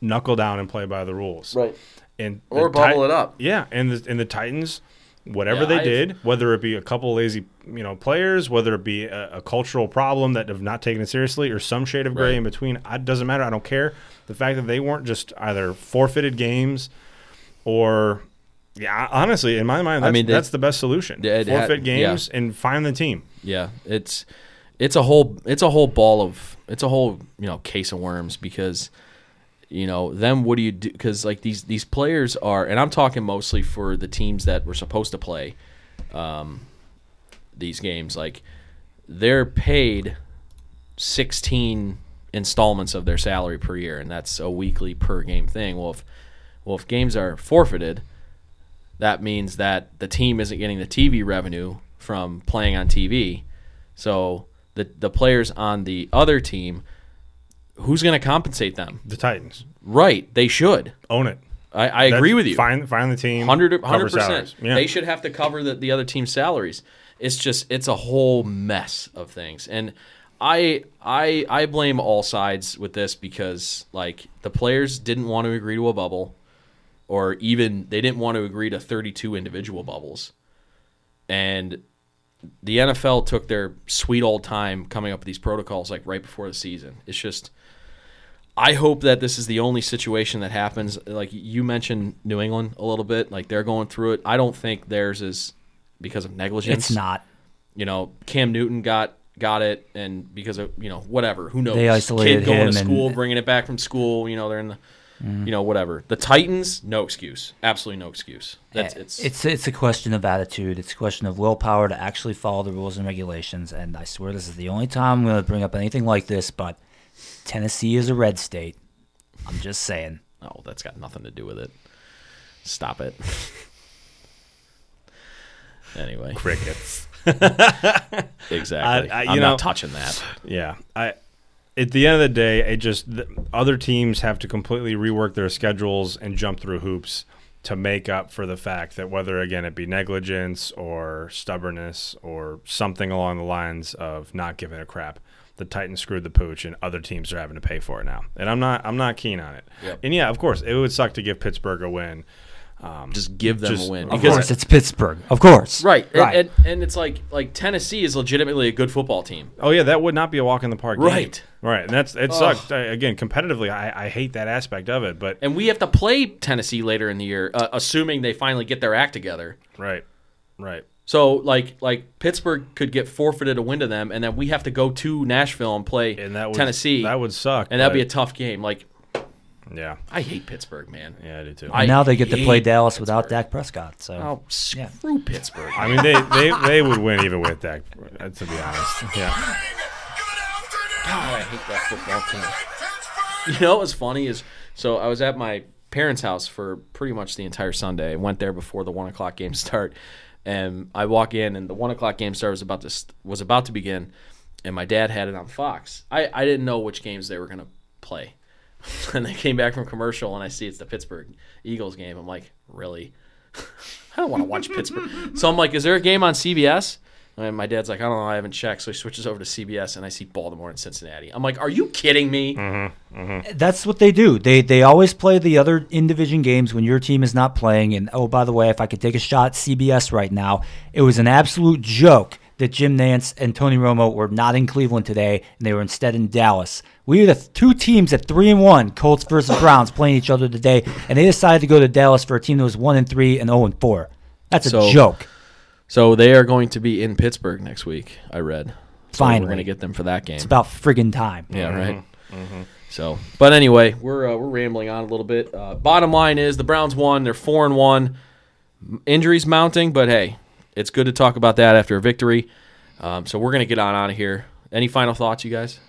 knuckle down and play by the rules. Right. And Or bubble it up. Yeah, and the and the Titans, whatever Yeah, they I've- did, whether it be a couple lazy you know players, whether it be a, a cultural problem that have not taken it seriously, or some shade of gray Right. in between, it doesn't matter. I don't care. The fact that they weren't just either forfeited games or. Yeah, honestly, in my mind, that's, mean, they- that's the best solution. Yeah, it had- Forfeit games and find the team. Yeah, it's it's a whole it's a whole ball of it's a whole you know case of worms because you know then what do you do because like these these players are and I'm talking mostly for the teams that were supposed to play um, these games like they're paid 16 installments of their salary per year and that's a weekly per game thing well if well if games are forfeited that means that the team isn't getting the TV revenue from playing on TV. So the the players on the other team, who's going to compensate them? The Titans Right, they should. own it. I, I agree with you. Find find the team. 100 percent. Yeah. They should have to cover the, the other team's salaries. It's just it's a whole mess of things, and I I I blame all sides with this because like the players didn't want to agree to a bubble, or even they didn't want to agree to 32 individual bubbles, and the NFL took their sweet old time coming up with these protocols like right before the season. It's just I hope that this is the only situation that happens. Like you mentioned New England a little bit, like they're going through it. I don't think theirs is because of negligence. It's not. You know, Cam Newton got got it, and because of you know whatever, who knows? They isolated Kid going him to and- school, bringing it back from school. You know, they're in the. Mm-hmm. You know, whatever. The Titans, no excuse. Absolutely no excuse. That's eh, it's. it's it's a question of attitude. It's a question of willpower to actually follow the rules and regulations. And I swear this is the only time I'm going to bring up anything like this. But Tennessee is a red state. I'm just saying. Oh, that's got nothing to do with it. Stop it. *laughs* anyway, crickets. *laughs* exactly. I- I- I'm you not touching that. Yeah, I. At the end of the day, it just the other teams have to completely rework their schedules and jump through hoops to make up for the fact that whether again it be negligence or stubbornness or something along the lines of not giving a crap, the Titans screwed the pooch and other teams are having to pay for it now. And I'm not I'm not keen on it. Yep. And yeah, of course, it would suck to give Pittsburgh a win. Just give them Just- a win. of Of Because- course, it's Pittsburgh. Of course. right. And, Right. and and it's like like Tennessee is legitimately a good football team. Oh yeah, that would not be a walk in the park. game. Right. Right. And that's it sucked. Again, competitively, I, I hate that aspect of it, but And we have to play Tennessee later in the year, uh, assuming they finally get their act together. right. Right. So like like Pittsburgh could get forfeited a win to them, and then we have to go to Nashville and play And that would Tennessee, That would suck. and that'd be a tough game. Like Yeah. I hate Pittsburgh, man. Yeah, I do too. I now they get to play hate Dallas without Pittsburgh. Dak Prescott. So Oh, screw Pittsburgh. I mean, they, they, they would win even with that, uh, to be honest. Yeah. God, I hate that football team. You know what was funny is so I was at my parents' house for pretty much the entire Sunday. I went there before the one o'clock game start, and I walk in and the one o'clock game start was about to was about to begin, and my dad had it on Fox. I I didn't know which games they were gonna play, *laughs* and they came back from commercial and I see it's the Pittsburgh Eagles game. I'm like, really? *laughs* I don't want to watch Pittsburgh. So I'm like, is there a game on CBS? And my dad's like, I don't know, I haven't checked. So he switches over to CBS, and I see Baltimore and Cincinnati. I'm like, are you kidding me? Mm-hmm, mm-hmm. That's what they do. They they always play the other in division games when your team is not playing. And oh, by the way, if I could take a shot at CBS right now, it was an absolute joke that Jim Nantz and Tony Romo were not in Cleveland today, and they were instead in Dallas. We are the two teams at three and one, Colts versus Browns, playing each other today, and they decided to go to Dallas for a team that was one and three and zero and four. That's a So- joke. So they are going to be in Pittsburgh next week. I read. So Finally. we're going to get them for that game. It's about friggin' time. yeah, right. So, but anyway, we're uh, we're rambling on a little bit. Uh, bottom line is the Browns won. They're four and one. Injuries mounting, but hey, it's good to talk about that after a victory. Um, so we're going to get on out of here. Any final thoughts, you guys?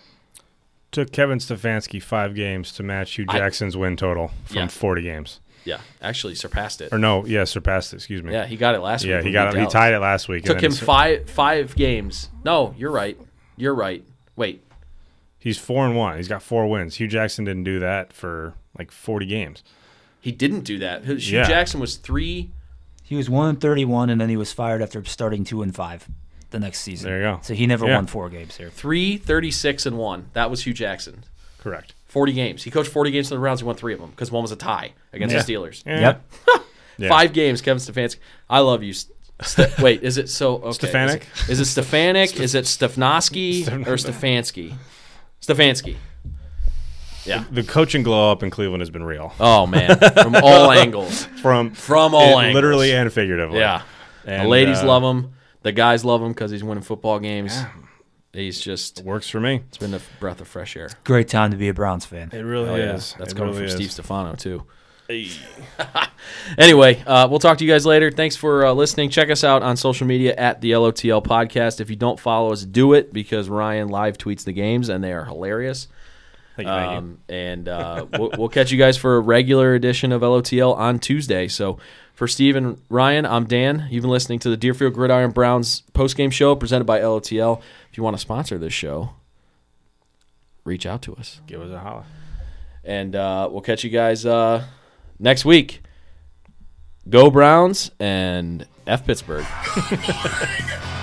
Took Kevin Stefanski five games to match Hue I- Jackson's win total from Yeah. 40 games. Yeah, actually surpassed it. Or no, yeah, surpassed it. Excuse me. Yeah, he got it last week. yeah, he got it. He tied it last week. Took him five five games. No, you're right. You're right. Wait, He's four and one. He's got four wins. Hue Jackson didn't do that for like 40 games. he didn't do that. Hue Yeah. Jackson was three. He was one and thirty-one, and then he was fired after starting two and five the next season. There you go. So he never Yeah. won four games here. Three, 36, and one. That was Hue Jackson. Correct. 40 games. He coached 40 games for the Browns. He won three of them because one was a tie against Yeah. the Steelers. Yeah. Yep. Yeah. *laughs* Five games, Kevin Stefanski. I love you. St- wait, is it so? Okay. Stefanik? Is it, is it Stefanik? is it *laughs* Stefanski or Stefanski? Stefanski. Yeah. The coaching glow up in Cleveland has been real Oh man, *laughs* from all angles. from From all it- angles. literally and figuratively. Yeah. And, the ladies uh, love him. The guys love him because he's winning football games. He's just. Works for me. It's been a breath of fresh air. Great time to be a Browns fan. It really Oh, yeah. is. That's It coming really from is. Steve Stefano too. *laughs* anyway, uh, we'll talk to you guys later. Thanks for uh, listening. Check us out on social media at the LOTL Podcast. If you don't follow us, do it because Ryan live tweets the games and they are hilarious. Thank you, thank you. Um, and uh, we'll, we'll catch you guys for a regular edition of LOTL on Tuesday. So for Steve and Ryan, I'm Dan. You've been listening to the Deerfield Gridiron Browns postgame show presented by LOTL. If you want to sponsor this show, reach out to us. Give us a holla. And uh, we'll catch you guys uh, next week. Go Browns and F Pittsburgh. *laughs*